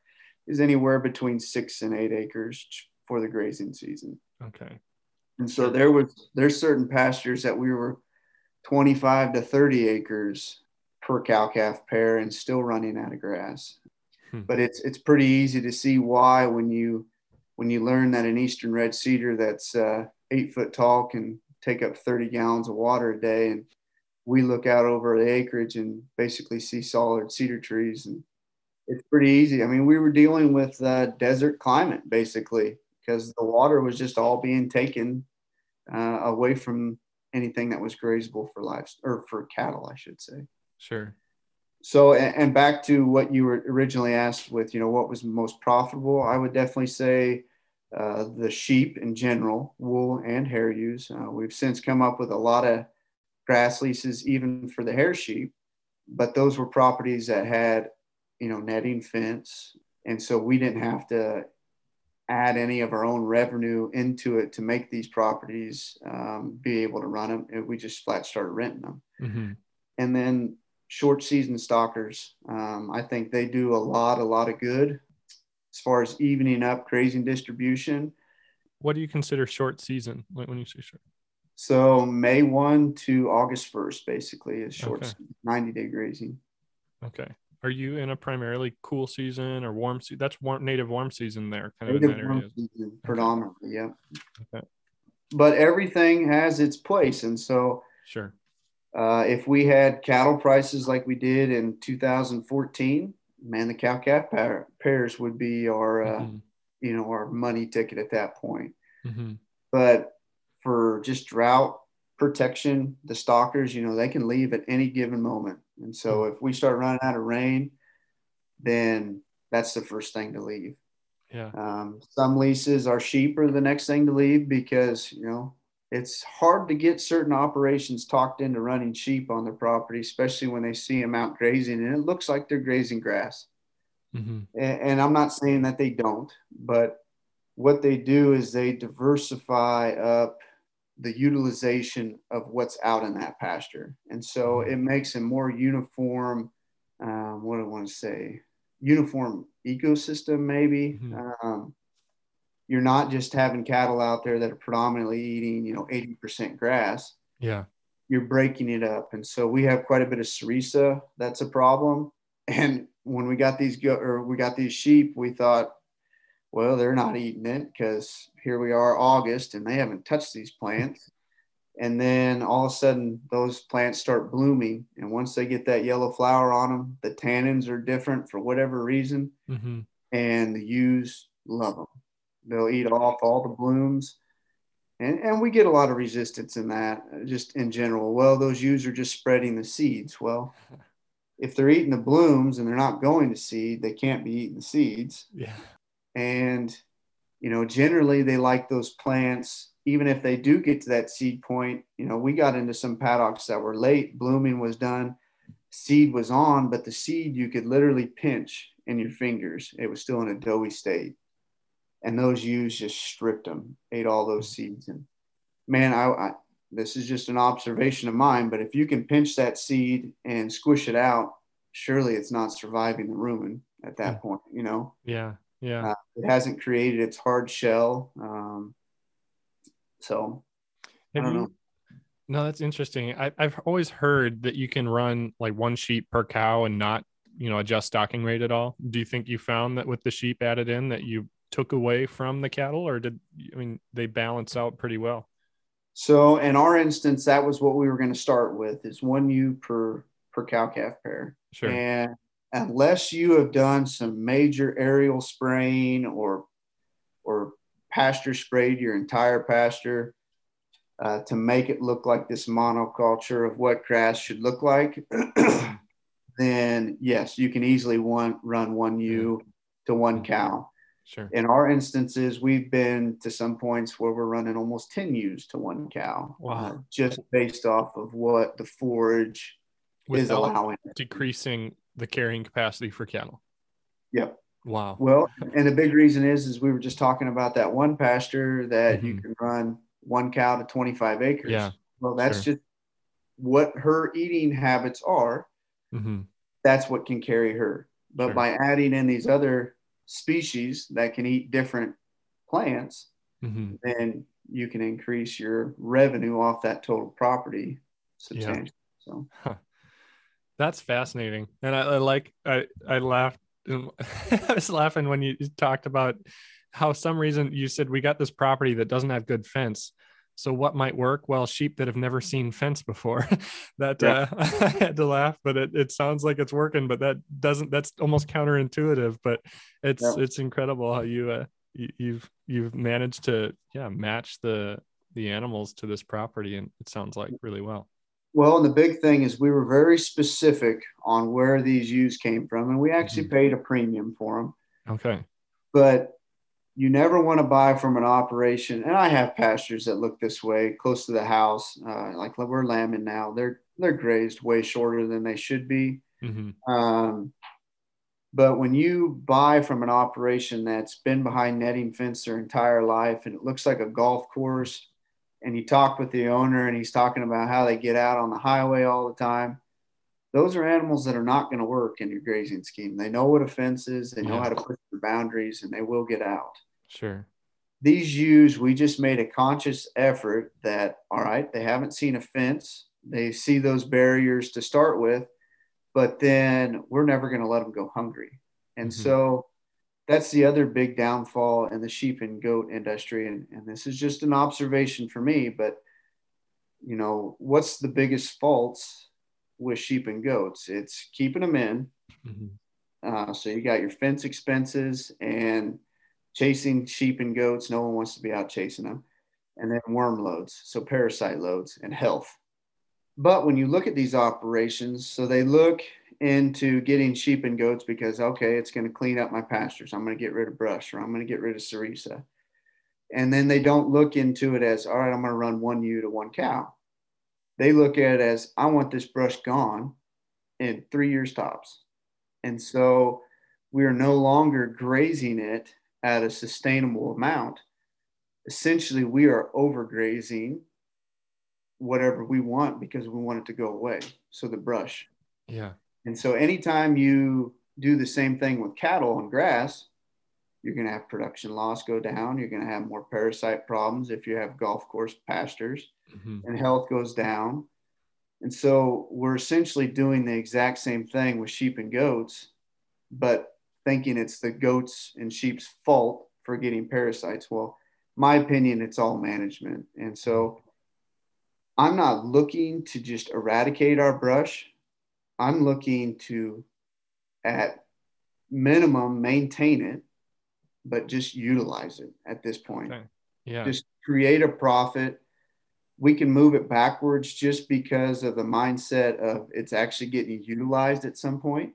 is anywhere between six and eight acres for the grazing season. Okay. And so there was there's certain pastures that we were 25 to 30 acres per cow calf pair and still running out of grass. Hmm. But it's it's pretty easy to see why when you when you learn that an eastern red cedar that's uh, eight foot tall can take up 30 gallons of water a day, and we look out over the acreage and basically see solid cedar trees, and it's pretty easy. I mean, we were dealing with uh, desert climate basically because the water was just all being taken uh, away from anything that was grazable for life or for cattle, I should say. Sure so and back to what you were originally asked with you know what was most profitable i would definitely say uh, the sheep in general wool and hair use uh, we've since come up with a lot of grass leases even for the hair sheep, but those were properties that had, you know, netting fence. And so we didn't have to add any of our own revenue into it to make these properties um, be able to run them. We just flat started renting them. Mm-hmm. And then short season stockers, um, I think they do a lot, a lot of good as far as evening up grazing distribution. What do you consider short season when you say short? So May 1 to August 1st, basically, is short okay. 90 day grazing. Okay. Are you in a primarily cool season or warm season? That's warm, native warm season there, kind native of in that area. Season, predominantly, okay. yeah. Okay. But everything has its place. And so, sure. Uh, if we had cattle prices like we did in 2014, man, the cow calf pairs would be our, uh, mm-hmm. you know, our money ticket at that point. Mm-hmm. But for just drought protection, the stockers, you know, they can leave at any given moment. And so mm-hmm. if we start running out of rain, then that's the first thing to leave. Yeah. Um, some leases are sheep are the next thing to leave because, you know, it's hard to get certain operations talked into running sheep on their property, especially when they see them out grazing and it looks like they're grazing grass. Mm-hmm. And, and, I'm not saying that they don't, but what they do is they diversify up the utilization of what's out in that pasture. And so mm-hmm. it makes a more uniform, um, what do I want to say, uniform ecosystem, maybe. Mm-hmm. Um, you're not just having cattle out there that are predominantly eating, you know, 80% grass. Yeah. You're breaking it up. And so we have quite a bit of sericea. That's a problem. And when we got these go or we got these sheep, we thought, well, they're not eating it because here we are August and they haven't touched these plants. And then all of a sudden those plants start blooming. And once they get that yellow flower on them, the tannins are different for whatever reason. Mm-hmm. And the ewes love them they'll eat off all the blooms. And, and we get a lot of resistance in that just in general. Well, those ewes are just spreading the seeds. Well, if they're eating the blooms and they're not going to seed, they can't be eating the seeds. Yeah. And, you know, generally they like those plants, even if they do get to that seed point. You know, we got into some paddocks that were late, blooming was done, seed was on, but the seed you could literally pinch in your fingers. It was still in a doughy state and those ewes just stripped them, ate all those seeds. And man, I, I, this is just an observation of mine, but if you can pinch that seed and squish it out, surely it's not surviving the rumen at that yeah. point, you know? Yeah. Yeah. Uh, it hasn't created its hard shell. Um, so Have I don't you, know. No, that's interesting. I, I've always heard that you can run like one sheep per cow and not, you know, adjust stocking rate at all. Do you think you found that with the sheep added in that you took away from the cattle, or did I mean they balance out pretty well? So in our instance, that was what we were going to start with: is one ewe per per cow calf pair. Sure. And unless you have done some major aerial spraying or or pasture sprayed your entire pasture uh, to make it look like this monoculture of what grass should look like, then yes, you can easily one, run one ewe to one cow. Sure. In our instances, we've been to some points where we're running almost 10 ewes to one cow. Wow. Uh, just based off of what the forage Without is allowing. Decreasing the carrying capacity for cattle. Yep. Wow. Well, and the big reason is, is we were just talking about that one pasture that mm-hmm. you can run one cow to 25 acres. Yeah. Well, that's sure. just what her eating habits are. Mm-hmm. That's what can carry her. But sure. by adding in these other species that can eat different plants, mm-hmm. then you can increase your revenue off that total property substantially. Yeah. So huh. that's fascinating. And I, I like, I, I laughed. I was laughing when you talked about how some reason you said we got this property that doesn't have good fence. So what might work? Well, sheep that have never seen fence before. that yeah. uh, I had to laugh, but it, it sounds like it's working. But that doesn't. That's almost counterintuitive. But it's yeah. it's incredible how you uh you, you've you've managed to yeah match the the animals to this property, and it sounds like really well. Well, and the big thing is we were very specific on where these ewes came from, and we actually mm-hmm. paid a premium for them. Okay. But you never want to buy from an operation. And I have pastures that look this way, close to the house, uh, like we're lambing now. They're they're grazed way shorter than they should be. Mm-hmm. Um, but when you buy from an operation that's been behind netting fence their entire life and it looks like a golf course, and you talk with the owner and he's talking about how they get out on the highway all the time, those are animals that are not going to work in your grazing scheme. They know what a fence is, they know yeah. how to push the boundaries, and they will get out. Sure. These ewes, we just made a conscious effort that, all right, they haven't seen a fence. They see those barriers to start with, but then we're never going to let them go hungry. And mm-hmm. so that's the other big downfall in the sheep and goat industry. And, and this is just an observation for me, but you know, what's the biggest faults with sheep and goats? It's keeping them in. Mm-hmm. Uh, so you got your fence expenses and chasing sheep and goats. No one wants to be out chasing them. And then worm loads, so parasite loads and health. But when you look at these operations, so they look into getting sheep and goats because, okay, it's going to clean up my pastures. I'm going to get rid of brush or I'm going to get rid of sericea. And then they don't look into it as, all right, I'm going to run one ewe to one cow. They look at it as, I want this brush gone in three years tops. And so we are no longer grazing it at a sustainable amount. Essentially, we are overgrazing whatever we want because we want it to go away. So the brush. Yeah. And so anytime you do the same thing with cattle and grass, you're going to have production loss go down. You're going to have more parasite problems if you have golf course pastures, mm-hmm. and health goes down. And so we're essentially doing the exact same thing with sheep and goats, but thinking it's the goats and sheep's fault for getting parasites. Well, my opinion, it's all management. And so I'm not looking to just eradicate our brush. I'm looking to, at minimum, maintain it, but just utilize it at this point. Okay. Yeah. Just create a profit. We can move it backwards just because of the mindset of it's actually getting utilized at some point.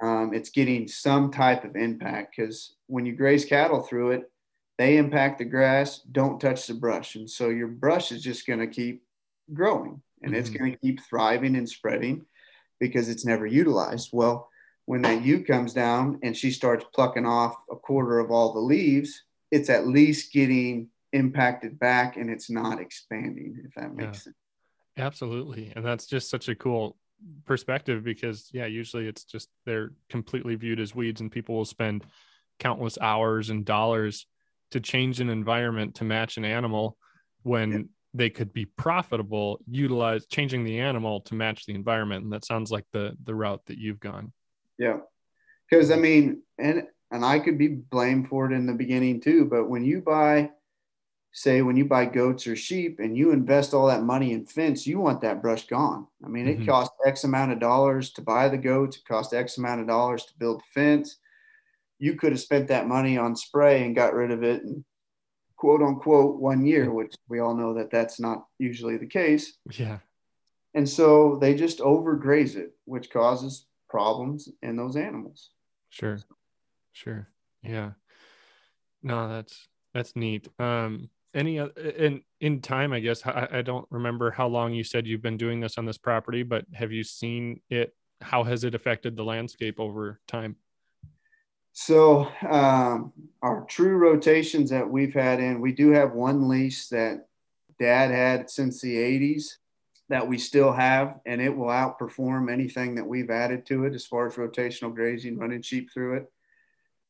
Um, it's getting some type of impact because when you graze cattle through it, they impact the grass, don't touch the brush. And so your brush is just going to keep growing and mm-hmm. it's going to keep thriving and spreading because it's never utilized. Well, when that ewe comes down and she starts plucking off a quarter of all the leaves, it's at least getting impacted back and it's not expanding, if that makes yeah. sense. Absolutely. And that's just such a cool perspective because, yeah, usually it's just they're completely viewed as weeds and people will spend countless hours and dollars to change an environment to match an animal when yeah. they could be profitable utilize changing the animal to match the environment. And that sounds like the the route that you've gone. Yeah. Because i mean and and i could be blamed for it in the beginning too but when you buy say when you buy goats or sheep and you invest all that money in fence you want that brush gone i mean it mm-hmm. costs x amount of dollars to buy the goats it costs x amount of dollars to build the fence you could have spent that money on spray and got rid of it and quote unquote one year, which we all know that that's not usually the case. Yeah. And so they just overgraze it, which causes problems in those animals. Sure. Sure. Yeah. No, that's that's neat. Um any uh, in in time i guess I, I don't remember how long you said you've been doing this on this property but have you seen it how has it affected the landscape over time so um, our true rotations that we've had in, we do have one lease that Dad had since the '80s that we still have, and it will outperform anything that we've added to it as far as rotational grazing, running sheep through it,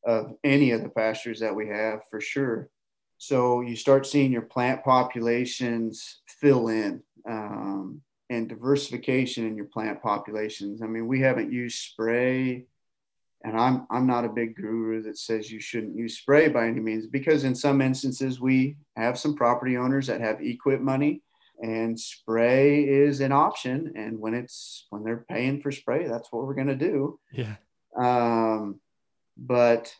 of any of the pastures that we have for sure. So you start seeing your plant populations fill in. Um, and diversification in your plant populations. I mean, we haven't used spray and I'm I'm not a big guru that says you shouldn't use spray by any means because in some instances we have some property owners that have EQIP money and spray is an option and when it's when they're paying for spray that's what we're going to do yeah um, but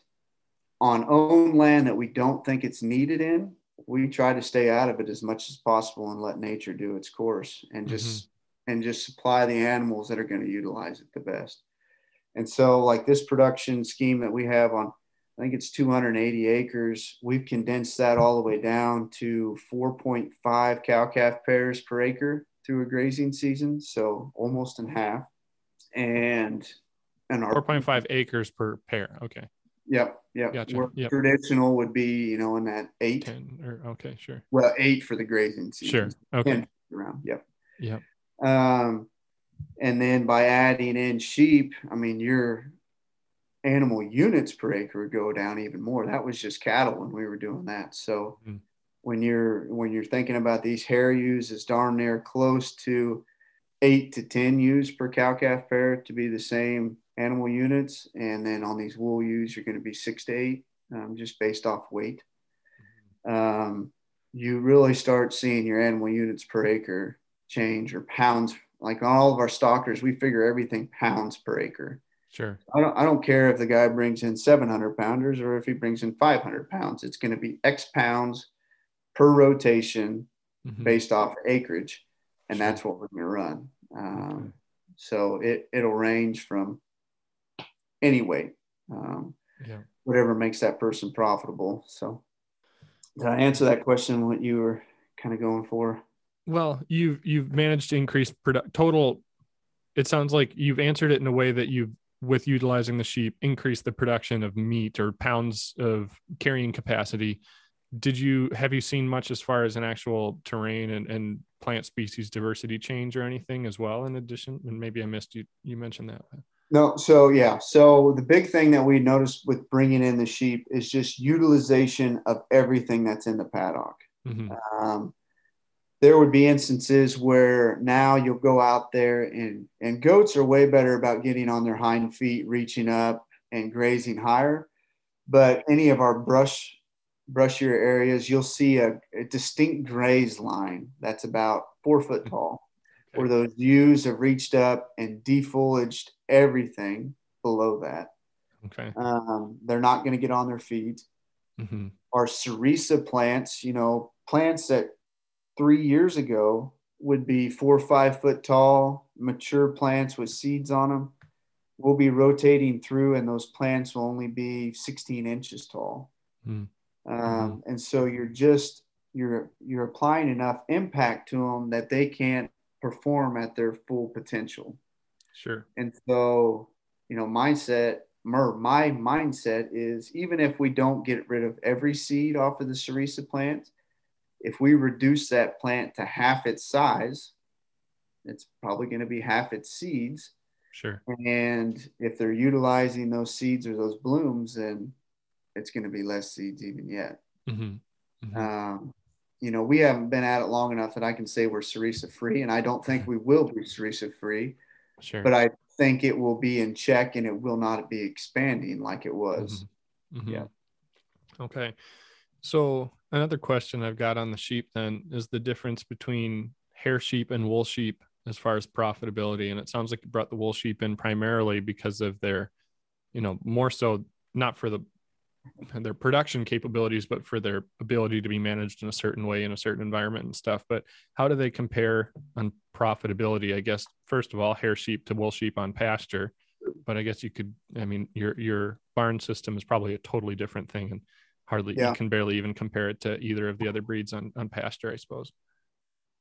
on own land that we don't think it's needed in we try to stay out of it as much as possible and let nature do its course and just mm-hmm. and just supply the animals that are going to utilize it the best and so, like this production scheme that we have on I think it's 280 acres. We've condensed that all the way down to 4.5 cow calf pairs per acre through a grazing season, so almost in half. And and our 4.5 acres per pair. Okay. Yep. Yep. Gotcha. Yep. Traditional would be, you know, in that eight. 10 or okay, sure. Well, eight for the grazing season. Sure. Okay. Around. Yep. Yep. Um, and then by adding in sheep, I mean, your animal units per acre would go down even more. That was just cattle when we were doing that. So mm. when you're when you're thinking about these hair ewes, is darn near close to eight to ten ewes per cow calf pair to be the same animal units, and then on these wool ewes, you're going to be six to eight, um, just based off weight. Um, you really start seeing your animal units per acre change or pounds. Like all of our stockers, we figure everything pounds per acre. Sure. I don't, I don't care if the guy brings in 700 pounders or if he brings in 500 pounds. It's going to be X pounds per rotation mm-hmm. based off acreage. And sure. that's what we're going to run. Um, okay. So it, it'll range from any weight, um, yeah. whatever makes that person profitable. So did I answer that question? What you were kind of going for? Well, you've you've managed to increase produ- total. It sounds like you've answered it in a way that you've, with utilizing the sheep, increased the production of meat or pounds of carrying capacity. Did you have you seen much as far as an actual terrain and, and plant species diversity change or anything as well? In addition, and maybe I missed you. You mentioned that. No, so yeah. So the big thing that we noticed with bringing in the sheep is just utilization of everything that's in the paddock. Mm-hmm. Um, there would be instances where now you'll go out there and and goats are way better about getting on their hind feet, reaching up and grazing higher. But any of our brush brushier areas, you'll see a, a distinct graze line that's about four foot tall. Where those ewes have reached up and defoliaged everything below that. Okay. Um, they're not going to get on their feet. Mm-hmm. Our sericea plants, you know, plants that three years ago would be four or five foot tall, mature plants with seeds on them. We'll be rotating through, and those plants will only be 16 inches tall. Mm. Um, mm. And so you're just you're you're applying enough impact to them that they can't perform at their full potential. Sure. And so, you know, mindset, my mindset is even if we don't get rid of every seed off of the sericea plant, if we reduce that plant to half its size, it's probably going to be half its seeds. Sure. And if they're utilizing those seeds or those blooms, then it's going to be less seeds even yet. Mm-hmm. Mm-hmm. Um, you know, we haven't been at it long enough that I can say we're sericea free, and I don't think we will be sericea free. Sure. But I think it will be in check and it will not be expanding like it was. Mm-hmm. mm-hmm. Yeah. Okay. So another question I've got on the sheep then is the difference between hair sheep and wool sheep as far as profitability. And it sounds like you brought the wool sheep in primarily because of their, you know, more so not for the their production capabilities, but for their ability to be managed in a certain way in a certain environment and stuff. But how do they compare on profitability? I guess first of all, hair sheep to wool sheep on pasture. But I guess you could, I mean, your your barn system is probably a totally different thing, and hardly yeah. you can barely even compare it to either of the other breeds on, on pasture, I suppose.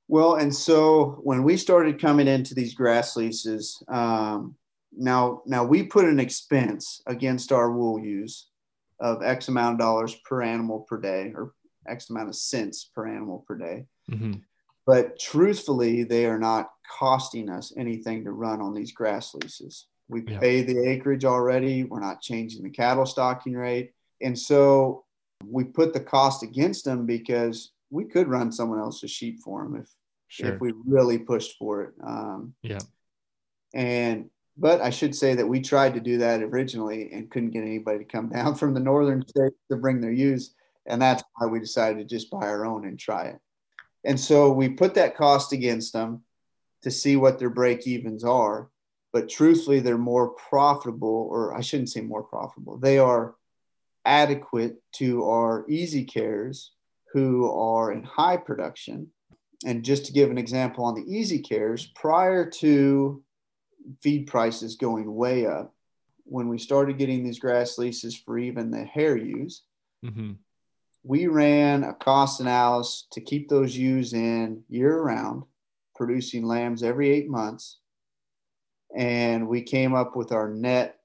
Well, and so when we started coming into these grass leases, um, now now we put an expense against our wool ewes of X amount of dollars per animal per day, or X amount of cents per animal per day. Mm-hmm. But truthfully, they are not costing us anything to run on these grass leases. We yeah. pay the acreage already. We're not changing the cattle stocking rate. And so we put the cost against them because we could run someone else's sheep for them if sure. if we really pushed for it. Um, yeah. And but I should say that we tried to do that originally and couldn't get anybody to come down from the northern states to bring their ewes, and that's why we decided to just buy our own and try it. And so we put that cost against them to see what their break evens are. But truthfully, they're more profitable, or I shouldn't say more profitable. They are adequate to our easy cares who are in high production. And just to give an example on the easy cares, prior to feed prices going way up, when we started getting these grass leases for even the hair ewes, Mm-hmm. we ran a cost analysis to keep those ewes in year round, producing lambs every eight months. And we came up with our net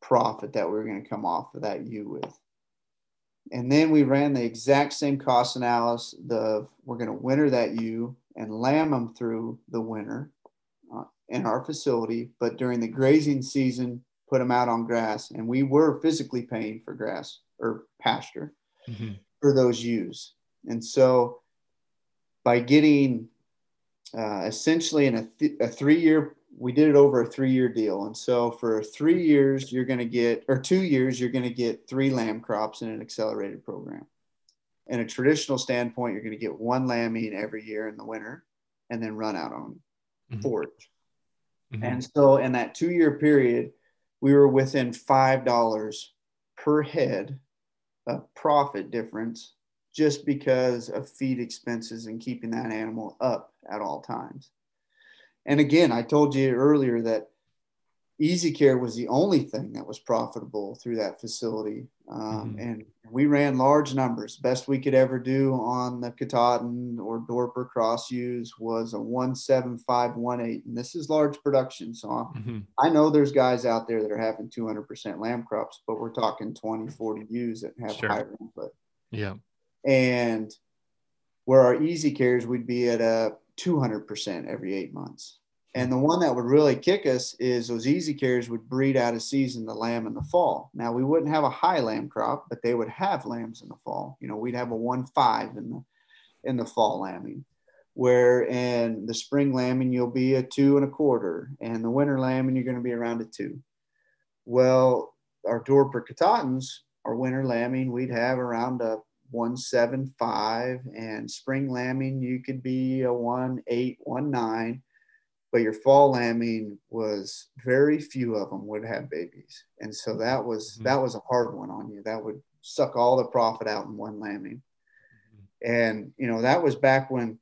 profit that we were going to come off of that ewe with. And then we ran the exact same cost analysis. The we're going to winter that ewe and lamb them through the winter in our facility, but during the grazing season, put them out on grass. And we were physically paying for grass or pasture Mm-hmm. for those ewes. And so by getting uh, essentially in a, th- a three year, we did it over a three year deal. And so for three years, you're going to get, or two years, you're going to get three lamb crops in an accelerated program. In a traditional standpoint, you're going to get one lambing every year in the winter and then run out on Mhm. forage. Mhm. And so in that two year period, we were within $5 per head of profit difference just because of feed expenses and keeping that animal up at all times. And again, I told you earlier that Easy Care was the only thing that was profitable through that facility. Um, Mhm. And we ran large numbers. Best we could ever do on the Katahdin or Dorper cross ewes was a 17518. And this is large production. So I'm Mhm. I know there's guys out there that are having 200% lamb crops, but we're talking 20, 40 ewes that have Sure. higher input. Yeah. And where our easy cares, we'd be at a 200% every eight months. And the one that would really kick us is those easy cares would breed out of season the lamb in the fall. Now we wouldn't have a high lamb crop, but they would have lambs in the fall. You know, we'd have a one five in the in the fall lambing, where in the spring lambing you'll be a two and a quarter, and the winter lambing you're going to be around a two. Well, our Dorper Katahdins, our winter lambing, we'd have around a one seven five, and spring lambing you could be a one eight, one nine but your fall lambing was very few of them would have babies. And so that was Mhm. that was a hard one on you. That would suck all the profit out in one lambing. And you know that was back when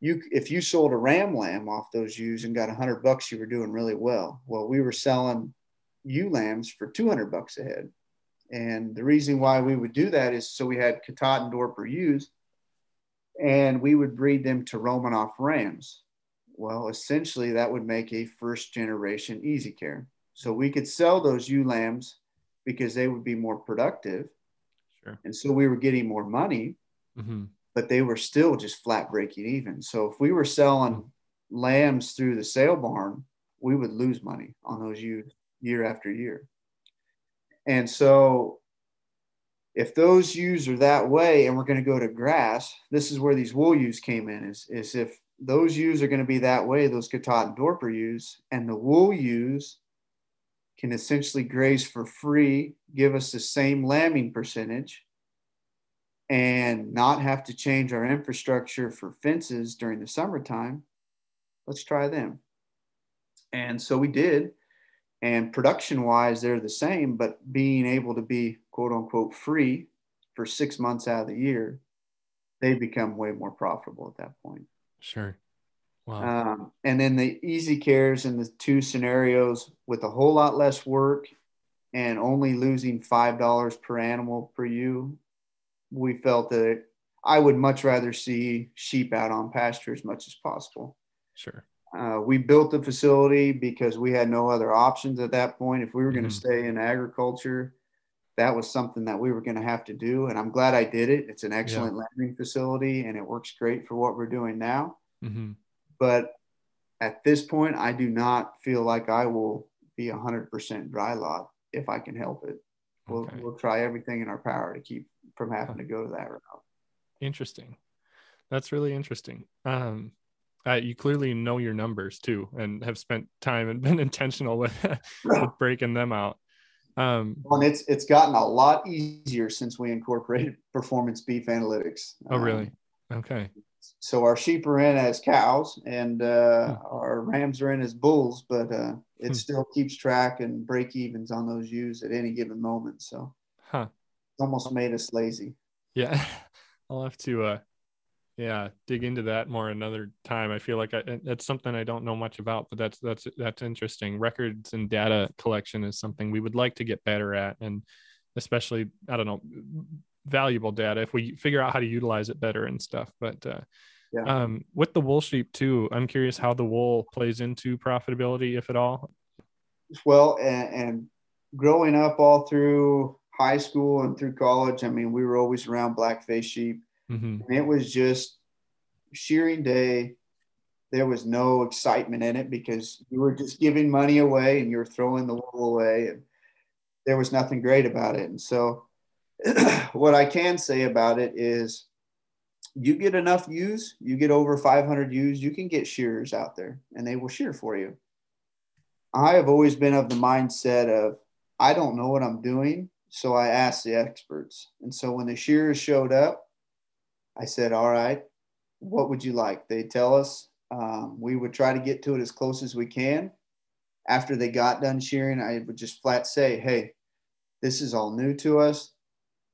you if you sold a ram lamb off those ewes and got a hundred bucks you were doing really well. Well we were selling ewe lambs for 200 bucks a head. And the reason why we would do that is so we had Katahdin Dorper ewes and we would breed them to Romanov rams well, essentially, that would make a first generation easy care. So we could sell those ewe lambs because they would be more productive. Sure. And so we were getting more money, Mm-hmm. but they were still just flat breaking even. So if we were selling lambs through the sale barn, we would lose money on those ewes year after year. And so if those ewes are that way and we're going to go to grass, this is where these wool ewes came in is, is if those ewes are going to be that way, those Katahdin Dorper ewes, and the wool ewes can essentially graze for free, give us the same lambing percentage, and not have to change our infrastructure for fences during the summertime. Let's try them. And so we did. And production wise, they're the same, but being able to be quote unquote free for six months out of the year, they become way more profitable at that point. Sure. Wow. Um, and then the easy cares in the two scenarios with a whole lot less work and only losing five dollars per animal per ewe, we felt that I would much rather see sheep out on pasture as much as possible. sure. Uh, we built the facility because we had no other options at that point. If we were going to stay in agriculture, that was something that we were going to have to do. And I'm glad I did it. It's an excellent lambing facility and it works great for what we're doing now. Mm-hmm. But at this point, I do not feel like I will be 100% dry lot if I can help it. We'll, Okay. we'll try everything in our power to keep from having to go to that route. Interesting. That's really interesting. Um, uh, you clearly know your numbers too, and have spent time and been intentional with, with breaking them out. Um, Well, and it's it's gotten a lot easier since we incorporated performance beef analytics. oh, Um, really? Okay. so our sheep are in as cows and uh, our rams are in as bulls, but uh, it Hmm. still keeps track and break evens on those ewes at any given moment. So Huh. it's almost made us lazy. Yeah. I'll have to uh, yeah dig into that more another time. I feel like I, that's something i don't know much about but that's that's that's interesting. Records and data collection is something we would like to get better at and especially i don't know valuable data if we figure out how to utilize it better and stuff but uh, yeah. um, with the wool sheep too i'm curious how the wool plays into profitability if at all. Well and, and growing up all through high school and through college i mean we were always around blackface sheep Mm-hmm. it was just shearing day. There was no excitement in it because you were just giving money away and you were throwing the wool away. And there was nothing great about it. And so, what I can say about it is you get enough ewes, you get over 500 ewes, you can get shearers out there and they will shear for you. I have always been of the mindset of I don't know what I'm doing, so I ask the experts. And so when the shearers showed up, I said, All right, what would you like? They tell us. Um, we would try to get to it as close as we can. After they got done shearing, I would just flat say, Hey, this is all new to us.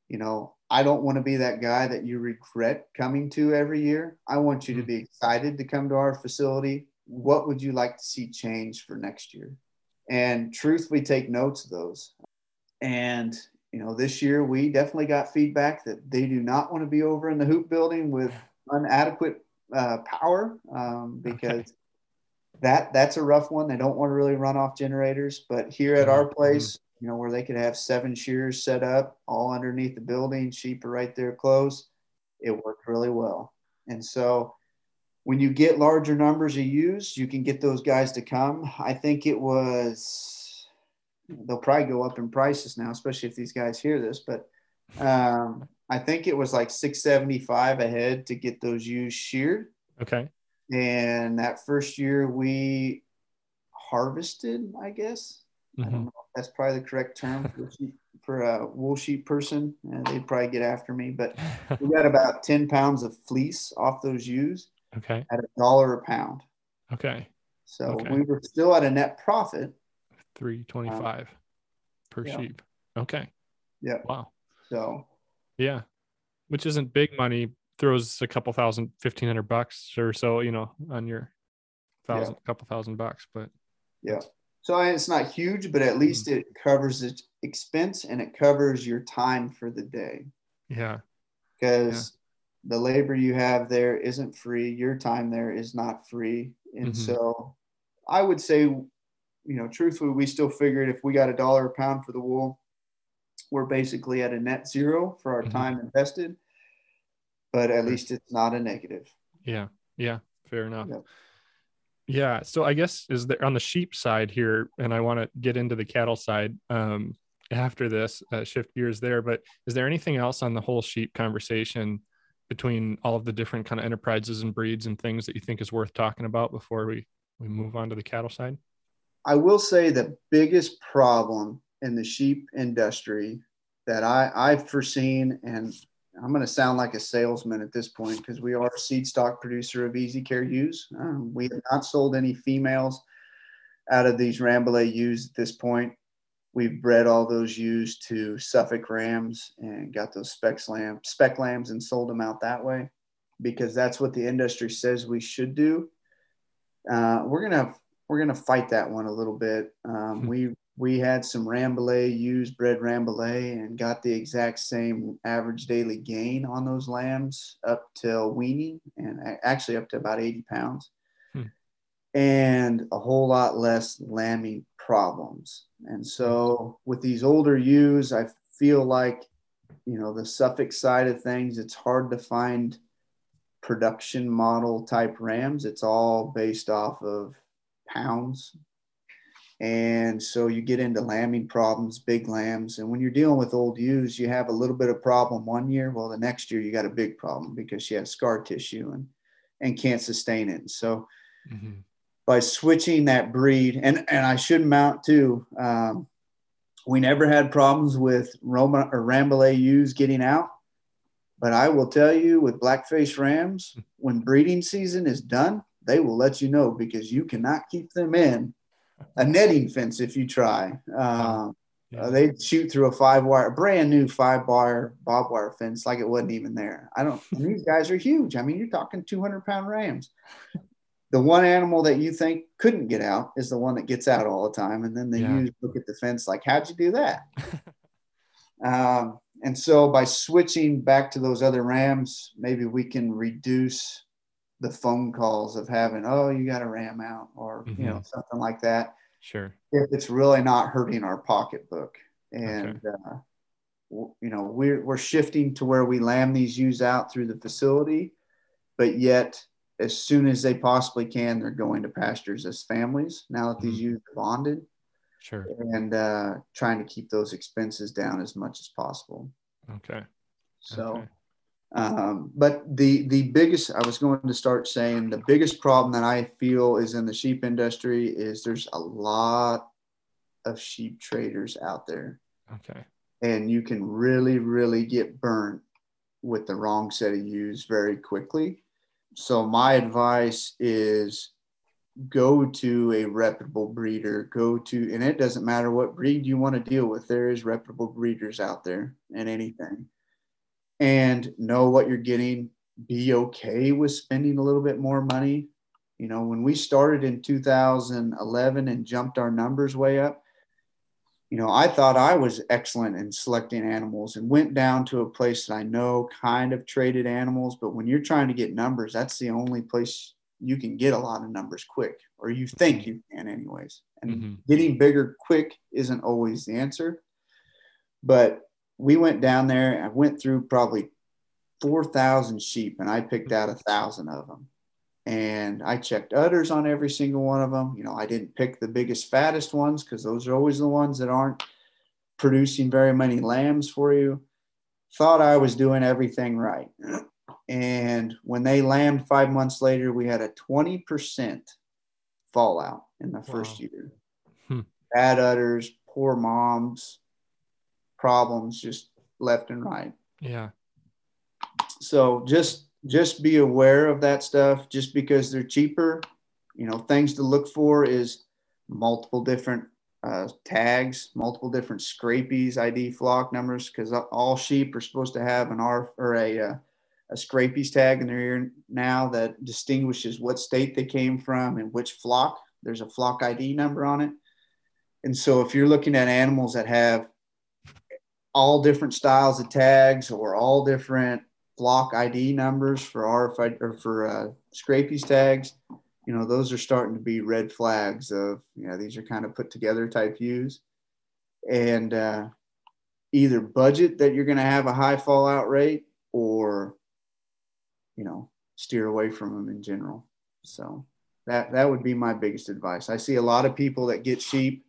You know, I don't want to be that guy that you regret coming to every year. I want you to be excited to come to our facility. What would you like to see change for next year? And truthfully, take notes of those. And you know, this year we definitely got feedback that they do not want to be over in the hoop building with inadequate uh, power um, because okay. that that's a rough one. They don't want to really run off generators, but here at our mm-hmm. place, you know, where they could have seven shears set up all underneath the building, sheep are right there close. It worked really well, and so when you get larger numbers of ewes, you can get those guys to come. I think it was they'll probably go up in prices now, especially if these guys hear this. But um, I think it was like 675 ahead to get those ewes sheared. Okay. And that first year we harvested, I guess. Mm-hmm. I don't know if that's probably the correct term for, for a wool sheep person. and they'd probably get after me, but we got about 10 pounds of fleece off those ewes. Okay. At a dollar a pound. Okay. So okay. we were still at a net profit 325 um, per yeah. sheep. Okay. Yeah. Wow. So, yeah, which isn't big money, throws a couple thousand, 1500 bucks or so, you know, on your thousand, yeah. couple thousand bucks, but yeah. So it's not huge, but at least mm-hmm. it covers its expense and it covers your time for the day. Yeah. Because yeah. the labor you have there isn't free. Your time there is not free. And mm-hmm. so I would say you know, truthfully, we still figured if we got a dollar a pound for the wool, we're basically at a net zero for our mm-hmm. time invested. But at least it's not a negative. Yeah. Yeah. Fair enough. Yep. Yeah. So I guess is there on the sheep side here, and I want to get into the cattle side um, after this, uh, shift gears there. But is there anything else on the whole sheep conversation between all of the different kind of enterprises and breeds and things that you think is worth talking about before we we move on to the cattle side? I will say the biggest problem in the sheep industry that I, I've foreseen, and I'm going to sound like a salesman at this point because we are a seed stock producer of Easy Care ewes. Um, we have not sold any females out of these Rambouillet ewes at this point. We've bred all those ewes to Suffolk Rams and got those spec lambs, spec lambs and sold them out that way because that's what the industry says we should do. Uh, we're going to have we're going to fight that one a little bit. Um, hmm. we we had some Rambouillet used bred Rambouillet and got the exact same average daily gain on those lambs up till weaning and actually up to about 80 pounds hmm. and a whole lot less lambing problems. And so with these older ewes, I feel like, you know, the Suffolk side of things, it's hard to find production model type rams. It's all based off of pounds. And so you get into lambing problems, big lambs. And when you're dealing with old ewes, you have a little bit of problem one year. Well, the next year you got a big problem because she has scar tissue and, and can't sustain it. So mm-hmm. by switching that breed, and, and I should mount too, um, we never had problems with Roma or Rambouillet ewes getting out. But I will tell you with blackface rams, when breeding season is done, they will let you know because you cannot keep them in a netting fence if you try. Um, yeah. uh, they'd shoot through a five wire, brand new five wire bob wire fence like it wasn't even there. I don't. these guys are huge. I mean, you're talking 200 pound rams. The one animal that you think couldn't get out is the one that gets out all the time, and then they yeah. ewes look at the fence like, how'd you do that? um, and so by switching back to those other rams, maybe we can reduce the phone calls of having, oh, you got a ram out, or mm-hmm. you know, mm-hmm. something like that. Sure. If it's really not hurting our pocketbook, and okay. uh, you know, we're we're shifting to where we lamb these ewes out through the facility, but yet as soon as they possibly can, they're going to pastures as families. Now that these mm-hmm. ewes are bonded, sure, and uh, trying to keep those expenses down as much as possible. Okay. So. Okay um, but the the biggest I was going to start saying the biggest problem that I feel is in the sheep industry is there's a lot of sheep traders out there. Okay. And you can really, really get burnt with the wrong set of ewes very quickly. So my advice is go to a reputable breeder, go to and it doesn't matter what breed you want to deal with. There is reputable breeders out there and anything and know what you're getting. Be okay with spending a little bit more money. You know, when we started in 2011 and jumped our numbers way up, you know, I thought I was excellent in selecting animals and went down to a place that I know kind of traded animals. But when you're trying to get numbers, that's the only place you can get a lot of numbers quick, or you think you can, anyways. And mm-hmm. getting bigger quick isn't always the answer. But we went down there. I went through probably 4,000 sheep and I picked out a thousand of them. And I checked udders on every single one of them. You know, I didn't pick the biggest, fattest ones because those are always the ones that aren't producing very many lambs for you. Thought I was doing everything right. And when they lambed five months later, we had a 20% fallout in the first wow. year. Hmm. Bad udders, poor moms, problems just left and right. Yeah. So just just be aware of that stuff. Just because they're cheaper, you know, things to look for is multiple different uh, tags, multiple different scrapies, ID flock numbers, because all sheep are supposed to have an R or a uh, a scrapies tag in their ear now that distinguishes what state they came from and which flock. There's a flock ID number on it. And so if you're looking at animals that have all different styles of tags or all different block ID numbers for RFID or for uh, Scrapies tags, you know, those are starting to be red flags of, you know, these are kind of put together type views. And uh, either budget that you're going to have a high fallout rate or, you know, steer away from them in general. So that, that would be my biggest advice. I see a lot of people that get sheep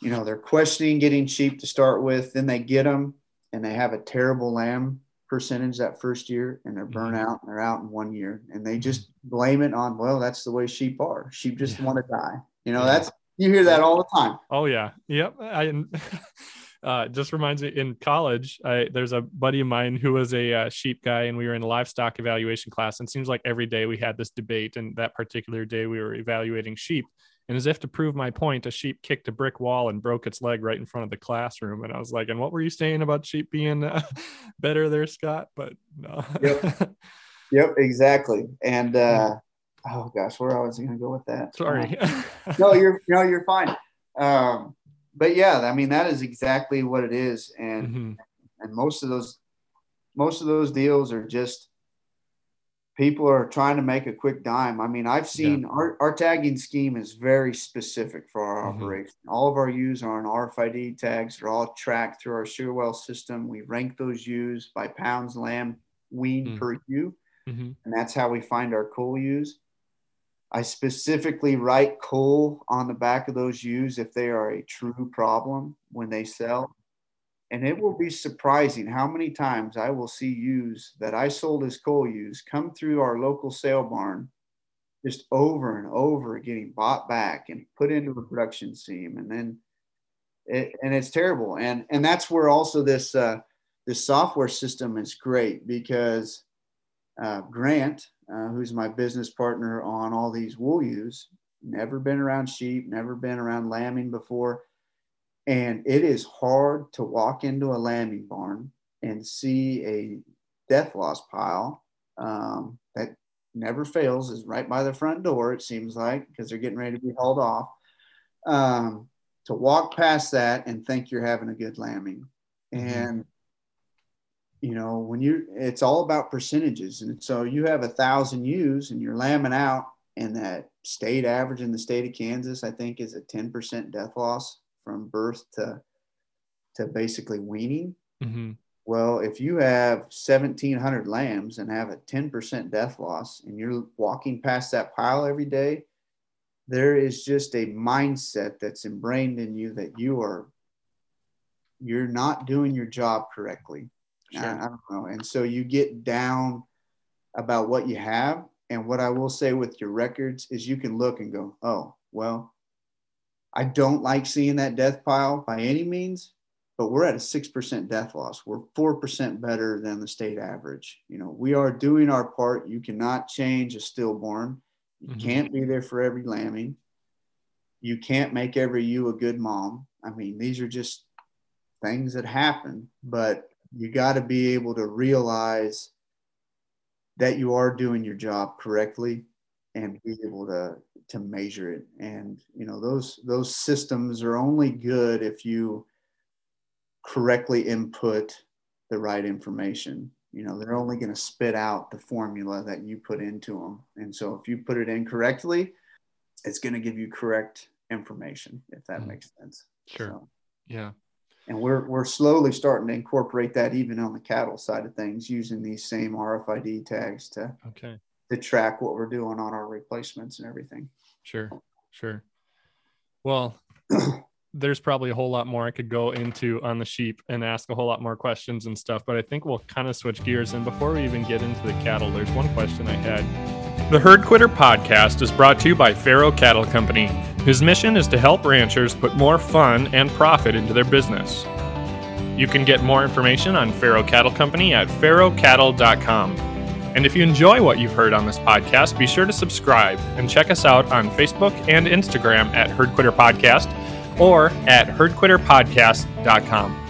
you know, they're questioning getting sheep to start with, then they get them and they have a terrible lamb percentage that first year and they're burnt mm-hmm. out and they're out in one year and they just blame it on, well, that's the way sheep are. Sheep just yeah. want to die. You know, yeah. that's, you hear that all the time. Oh yeah. Yep. I, uh, just reminds me in college, I, there's a buddy of mine who was a uh, sheep guy and we were in a livestock evaluation class and seems like every day we had this debate and that particular day we were evaluating sheep and as if to prove my point, a sheep kicked a brick wall and broke its leg right in front of the classroom. And I was like, and what were you saying about sheep being uh, better there, Scott? But no. yep. Yep, exactly. And uh, oh gosh, where I was going to go with that? Sorry. Uh, no, you're no, you're fine. Um, but yeah, I mean that is exactly what it is, and mm-hmm. and most of those most of those deals are just people are trying to make a quick dime. I mean, I've seen yeah. our, our tagging scheme is very specific for our mm-hmm. operation. All of our ewes are on RFID tags. They're all tracked through our Shearwell system. We rank those ewes by pounds lamb wean mm-hmm. per ewe. Mm-hmm. And that's how we find our cull ewes. I specifically write cull on the back of those ewes if they are a true problem when they sell. And it will be surprising how many times I will see ewes that I sold as cull ewes come through our local sale barn just over and over getting bought back and put into a production seam. And then it, and it's terrible. And and that's where also this uh, this software system is great because uh, Grant, uh, who's my business partner on all these wool ewes, never been around sheep, never been around lambing before And it is hard to walk into a lambing barn and see a death loss pile um, that never fails, is right by the front door, it seems like, because they're getting ready to be hauled off. Um, to walk past that and think you're having a good lambing. Mm-hmm. And you know, when you it's all about percentages. And so you have a thousand ewes and you're lambing out and that state average in the state of Kansas, I think, is a 10% death loss from birth to to basically weaning. Mm-hmm. Well, if you have 1,700 lambs and have a 10% death loss, and you're walking past that pile every day, there is just a mindset that's ingrained in you that you are you're not doing your job correctly. Sure. I, I don't know, and so you get down about what you have and what I will say with your records is you can look and go, oh, well, I don't like seeing that death pile by any means, but we're at a 6% death loss. We're 4% better than the state average. You know, we are doing our part. You cannot change a stillborn. You mm-hmm. can't be there for every lambing. You can't make every ewe a good mom. I mean, these are just things that happen, but you got to be able to realize that you are doing your job correctly and be able to to measure it. And you know those those systems are only good if you correctly input the right information. You know they're only going to spit out the formula that you put into them and so if you put it in correctly it's going to give you correct information if that mm makes sense. Sure. So, yeah. And we're we're slowly starting to incorporate that even on the cattle side of things using these same RFID tags to okay to track what we're doing on our replacements and everything. Sure, sure. Well, there's probably a whole lot more I could go into on the sheep and ask a whole lot more questions and stuff, but I think we'll kind of switch gears. And before we even get into the cattle, there's one question I had. The Herd Quitter podcast is brought to you by Faris Cattle Company, whose mission is to help ranchers put more fun and profit into their business. You can get more information on Faris Cattle Company at fariscattle.com. And if you enjoy what you've heard on this podcast, be sure to subscribe and check us out on Facebook and Instagram at Herd Quitter Podcast or at herdquitterpodcast.com.